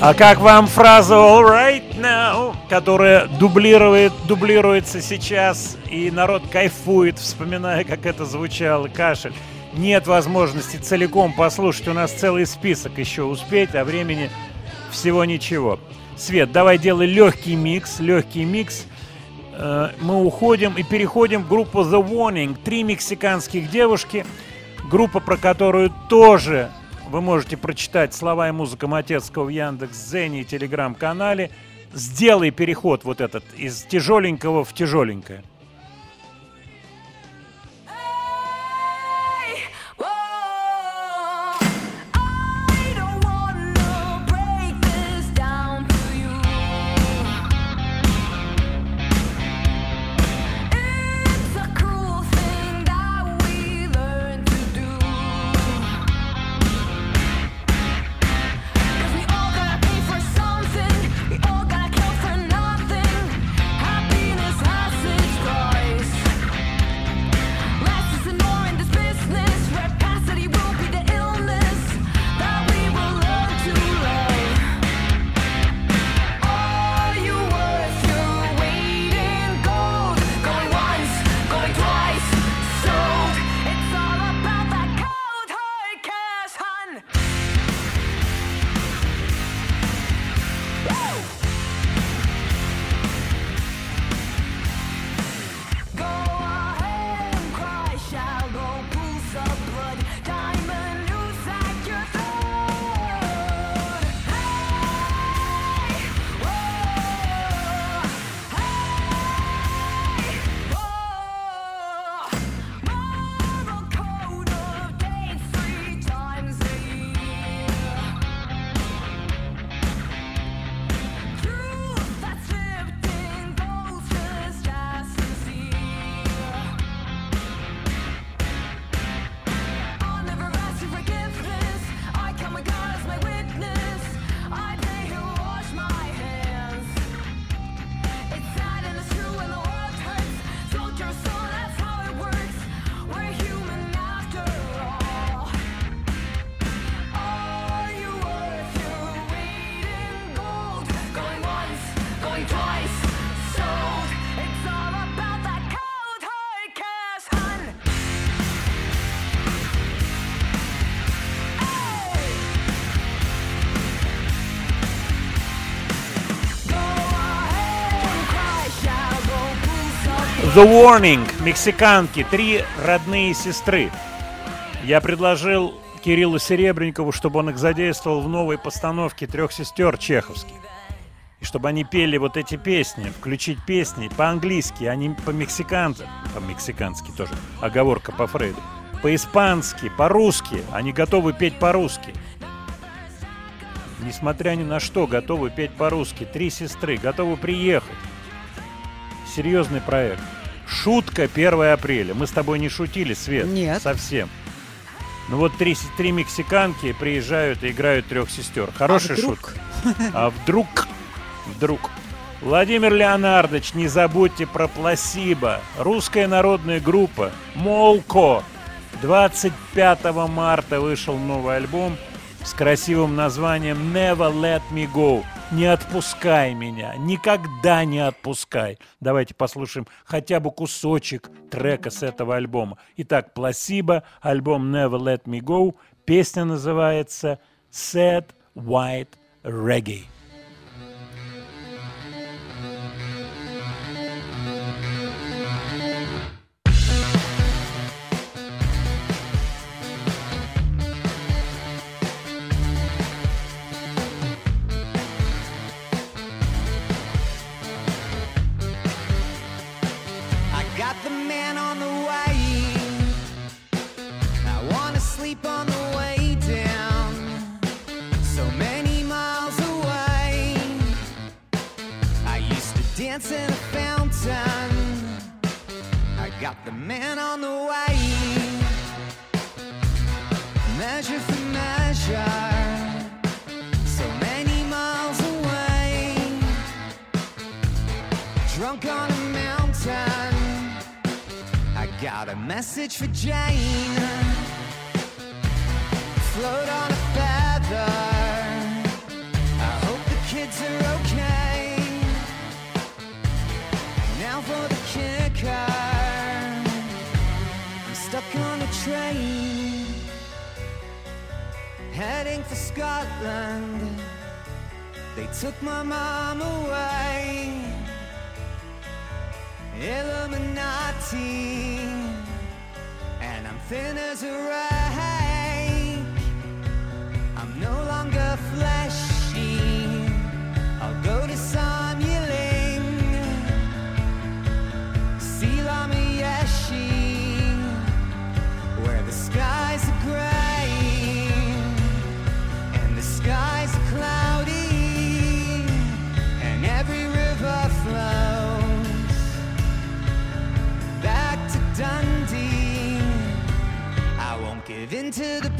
А как вам фраза all right now, которая дублирует, дублируется сейчас, и народ кайфует, вспоминая, как это звучало, кашель. Нет возможности целиком послушать, у нас целый список еще успеть, а времени всего ничего. Свет, давай делай легкий микс, легкий микс. Э, Мы уходим и переходим в группу The Warning. Три мексиканских девушки. Группа, про которую тоже вы можете прочитать слова и музыка Матецкого в Яндекс.Зене и Телеграм-канале. Сделай переход вот этот из тяжеленького в тяжеленькое. The Warning, мексиканки, три родные сестры. Я предложил Кириллу Серебренникову, чтобы он их задействовал в новой постановке трех сестер чеховских. И чтобы они пели вот эти песни, включить песни по-английски, а не по-мексикански, по-мексикански тоже, оговорка по Фрейду, по-испански, по-русски, они готовы петь по-русски. Несмотря ни на что, готовы петь по-русски. Три сестры, готовы приехать. Серьезный проект. Шутка 1 апреля. Мы с тобой не шутили, Свет? Нет. Совсем. Ну вот три, три мексиканки приезжают и играют трех сестер. Хорошая вдруг? шутка. А вдруг? Вдруг. Владимир Леонардович, не забудьте про Пласибо. Русская народная группа Молко. 25 марта вышел новый альбом с красивым названием Never Let Me Go. Не отпускай меня, никогда не отпускай. Давайте послушаем хотя бы кусочек трека с этого альбома. Итак, Пласибо, альбом Never Let Me Go. Песня называется Sad White Reggae. Dance in a fountain. I got the man on the way. Measure for measure. So many miles away. Drunk on a mountain. I got a message for Jane. Float on a feather. I hope stuck heading for Scotland. They took my mom away. Illuminati, and I'm thin as a ray. I'm no longer fleshy. into the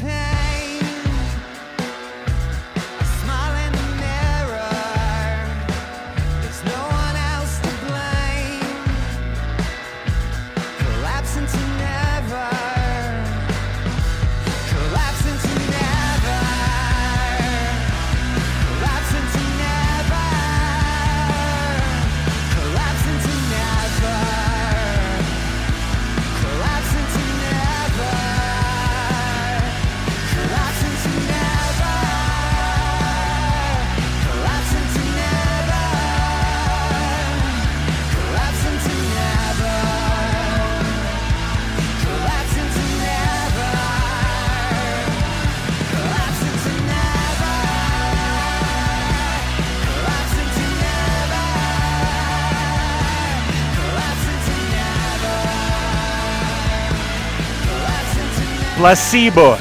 Пласибо.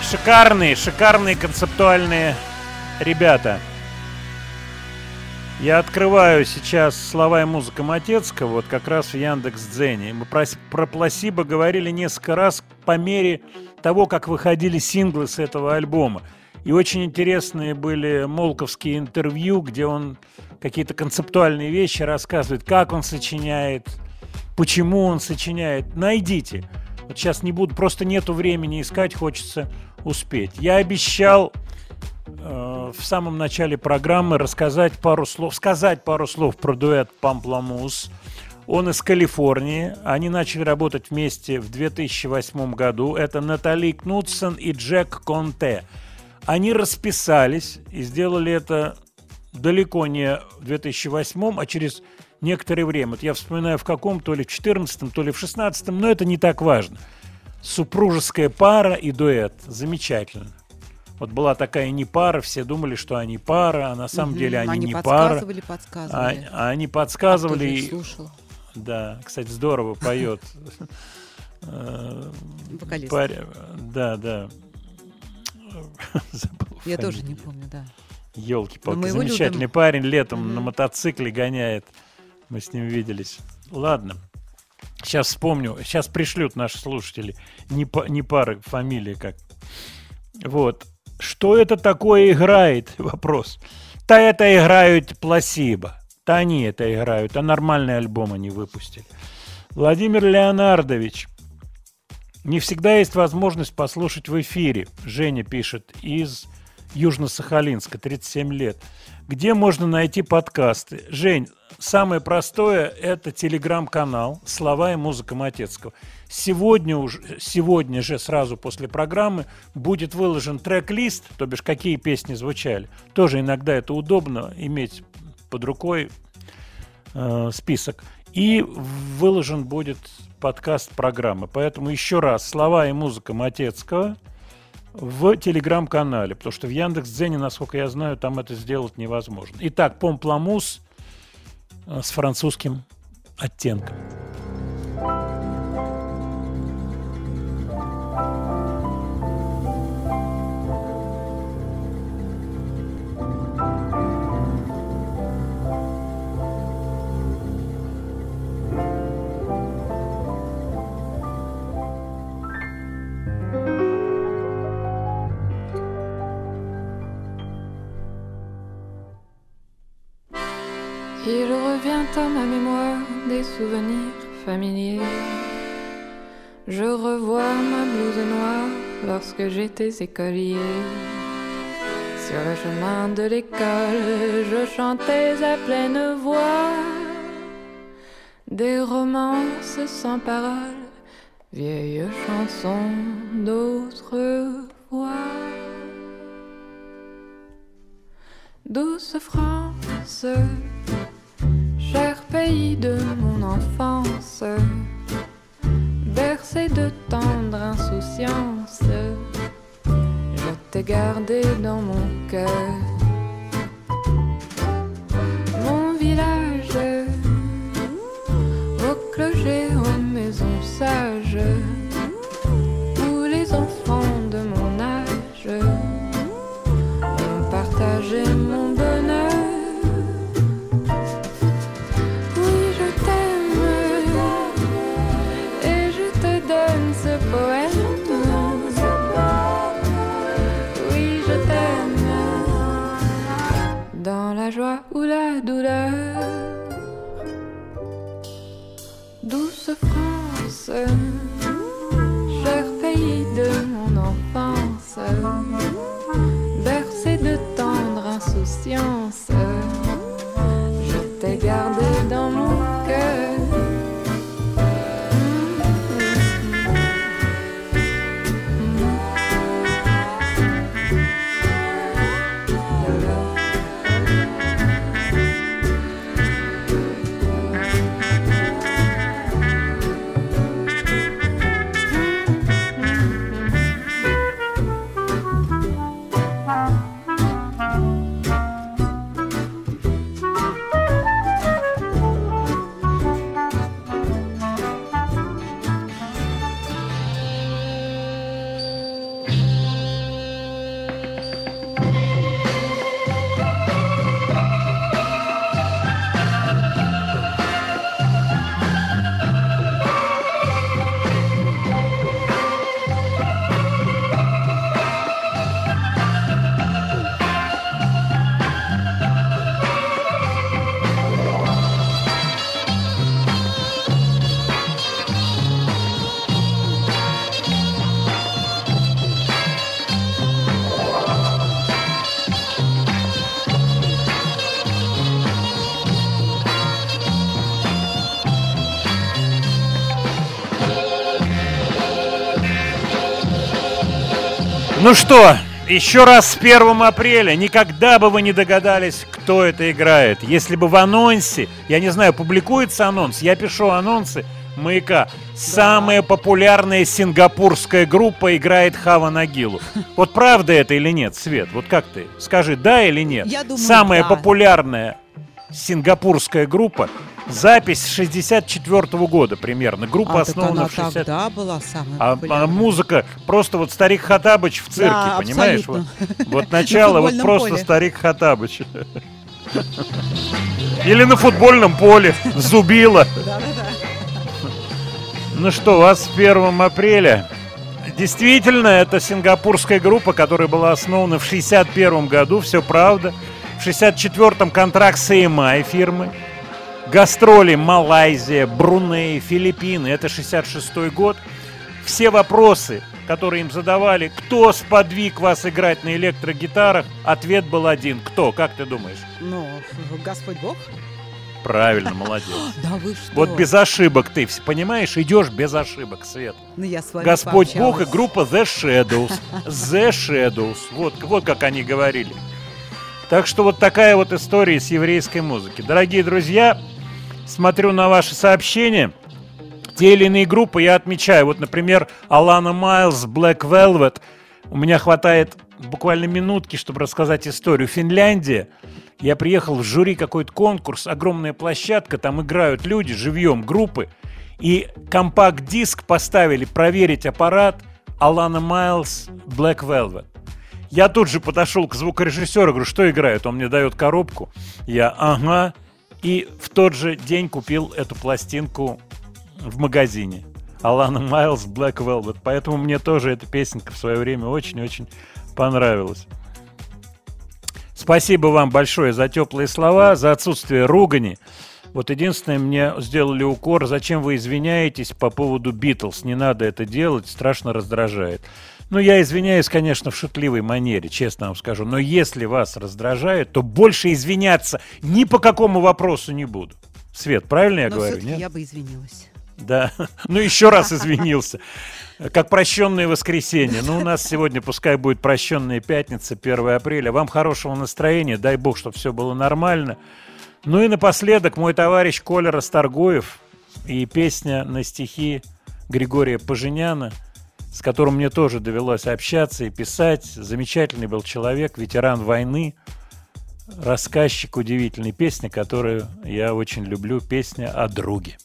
Шикарные, шикарные концептуальные ребята. Я открываю сейчас слова и музыка Матецкого, вот как раз в Яндекс Дзене. Мы про, про Пласибо говорили несколько раз по мере того, как выходили синглы с этого альбома. И очень интересные были молковские интервью, где он какие-то концептуальные вещи рассказывает, как он сочиняет, почему он сочиняет. Найдите. Вот сейчас не буду, просто нету времени искать, хочется успеть. Я обещал э, в самом начале программы рассказать пару слов, сказать пару слов про дуэт Пампламус. Он из Калифорнии. Они начали работать вместе в 2008 году. Это Натали Кнутсон и Джек Конте. Они расписались и сделали это далеко не в 2008, а через некоторое время. Вот я вспоминаю в каком, то ли в 14 то ли в 16 но это не так важно. Супружеская пара и дуэт. Замечательно. Вот была такая не пара, все думали, что они пара, а на самом Мгм, деле они, они не пара. подсказывали, подсказывали. А, а они А кто подсказывали. и- слушал? Да, кстати, здорово поет. [LAUGHS] Э, Вокалист. паря- Да, да. [LAUGHS] Забыл Я тоже не помню, да. Елки-палки, замечательный любим. парень, летом на мотоцикле гоняет. Мы с ним виделись. Ладно. Сейчас вспомню. Сейчас пришлют наши слушатели. Не, па- не пары, фамилии как. Вот. Что это такое играет? [LAUGHS] Вопрос. Та это играют пласибо. Та они это играют, а нормальный альбом они выпустили. Владимир Леонардович. Не всегда есть возможность послушать в эфире. Женя пишет из Южно-Сахалинска, 37 лет. Где можно найти подкасты? Жень, самое простое – это телеграм-канал «Слова и музыка Матецкого». Сегодня, уже, сегодня же, сразу после программы, будет выложен трек-лист, то бишь какие песни звучали. Тоже иногда это удобно иметь под рукой э, список. И выложен будет подкаст программы. Поэтому еще раз, слова и музыка Матецкого в телеграм-канале, потому что в Яндекс.Дзене, насколько я знаю, там это сделать невозможно. Итак, Помпламус э, с французским оттенком. Il à ma mémoire des souvenirs familiers. Je revois ma blouse noire lorsque j'étais écolier. Sur le chemin de l'école, je chantais à pleine voix des romances sans paroles, vieille chanson d'autrefois. Douce France, pays de mon enfance, bercé de tendre insouciance, je t'ai gardé dans mon cœur. Mon village, au clocher, aux maisons sages, où les enfants de mon âge ont partagé joie ou la douleur. Ну что, еще раз с 1 апреля. Никогда бы вы не догадались, кто это играет. Если бы в анонсе, я не знаю, публикуется анонс, я пишу анонсы маяка. Самая популярная сингапурская группа играет Хава Нагилу. Вот правда это или нет, Свет? Вот как ты? Скажи, да или нет? Я думаю, Самая да. популярная сингапурская группа. Запись 64 года примерно. Группа А, так основана она в 60 тогда была самая а, а музыка просто вот старик Хатабыч в цирке, Да, понимаешь? Вот, абсолютно. вот [LAUGHS] На начало, вот просто поле. старик Хатабыч. Или на футбольном поле зубила. Ну что, у вас с 1 апреля. Действительно, это сингапурская группа, которая была основана в 61 году, все правда. В 64-м контракт с EMI фирмы. Гастроли Малайзия, Бруней, Филиппины. Это 66 год. Все вопросы, которые им задавали, кто сподвиг вас играть на электрогитарах, ответ был один. Кто? Как ты думаешь? Ну, Господь Бог? Правильно, [LAUGHS] молодец. Да вы что? Вот без ошибок ты, понимаешь, идешь без ошибок, Свет. Ну, я с вами Господь Бог и пообщалась. группа The Shadows. [LAUGHS] The Shadows. Вот, вот как они говорили. Так что вот такая вот история с еврейской музыки. Дорогие друзья, смотрю на ваши сообщения. Те или иные группы я отмечаю. Вот, например, Алана Майлз, Black Velvet. У меня хватает буквально минутки, чтобы рассказать историю. Финляндия. Я приехал в жюри какой-то конкурс, огромная площадка, там играют люди, живьем, группы. И компакт-диск поставили проверить аппарат Алана Майлз Black Velvet. Я тут же подошел к звукорежиссеру, говорю, что играют? Он мне дает коробку. Я, ага. И в тот же день купил эту пластинку в магазине. Алана Майлз Black Velvet. Поэтому мне тоже эта песенка в свое время очень-очень понравилась. Спасибо вам большое за теплые слова, за отсутствие ругани. Вот единственное, мне сделали укор, зачем вы извиняетесь по поводу Битлз. Не надо это делать, страшно раздражает. Ну, я извиняюсь, конечно, в шутливой манере, честно вам скажу. Но если вас раздражает, то больше извиняться ни по какому вопросу не буду. Свет, правильно я Но говорю? нет? я бы извинилась. Да. [LAUGHS] Ну, еще раз извинился. Как прощенное воскресенье. Ну, у нас сегодня пускай будет прощенная пятница, 1 апреля. Вам хорошего настроения. Дай бог, чтобы все было нормально. Ну и напоследок мой товарищ Коля Расторгуев и песня на стихи Григория Поженяна, с которым мне тоже довелось общаться и писать. Замечательный был человек, ветеран войны, рассказчик удивительной песни, которую я очень люблю, песня о друге.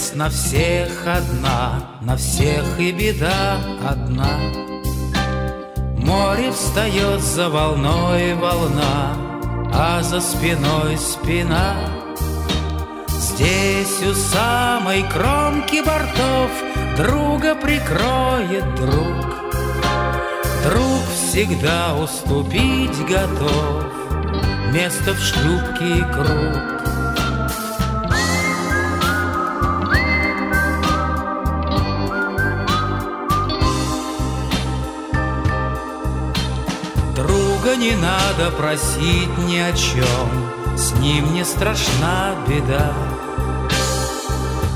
Радость на всех одна, на всех и беда одна. Море встает за волной волна, а за спиной спина. Здесь у самой кромки бортов друга прикроет друг. Друг всегда уступить готов, место в шлюпке и круг. Не надо просить ни о чем, С ним не страшна беда.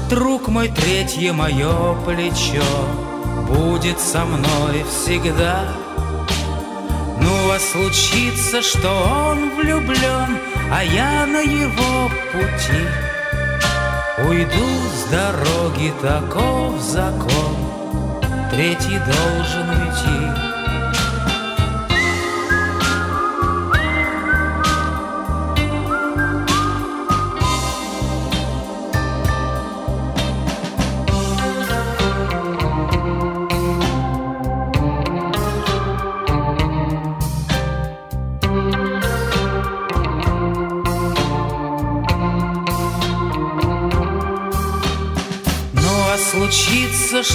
Друг мой, третье мое плечо Будет со мной всегда. Ну, а случится, что он влюблен, А я на его пути Уйду с дороги, таков закон, Третий должен уйти.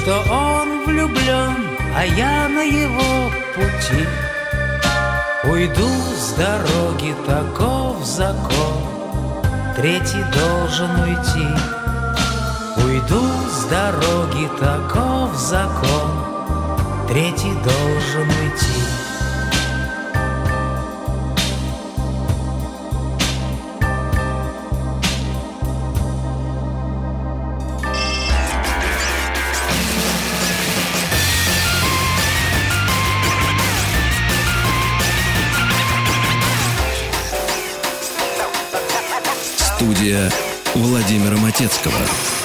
Что он влюблен, а я на его пути. Уйду с дороги, таков закон, третий должен уйти. Уйду с дороги, таков закон, третий должен уйти Студия Владимира Матецкого.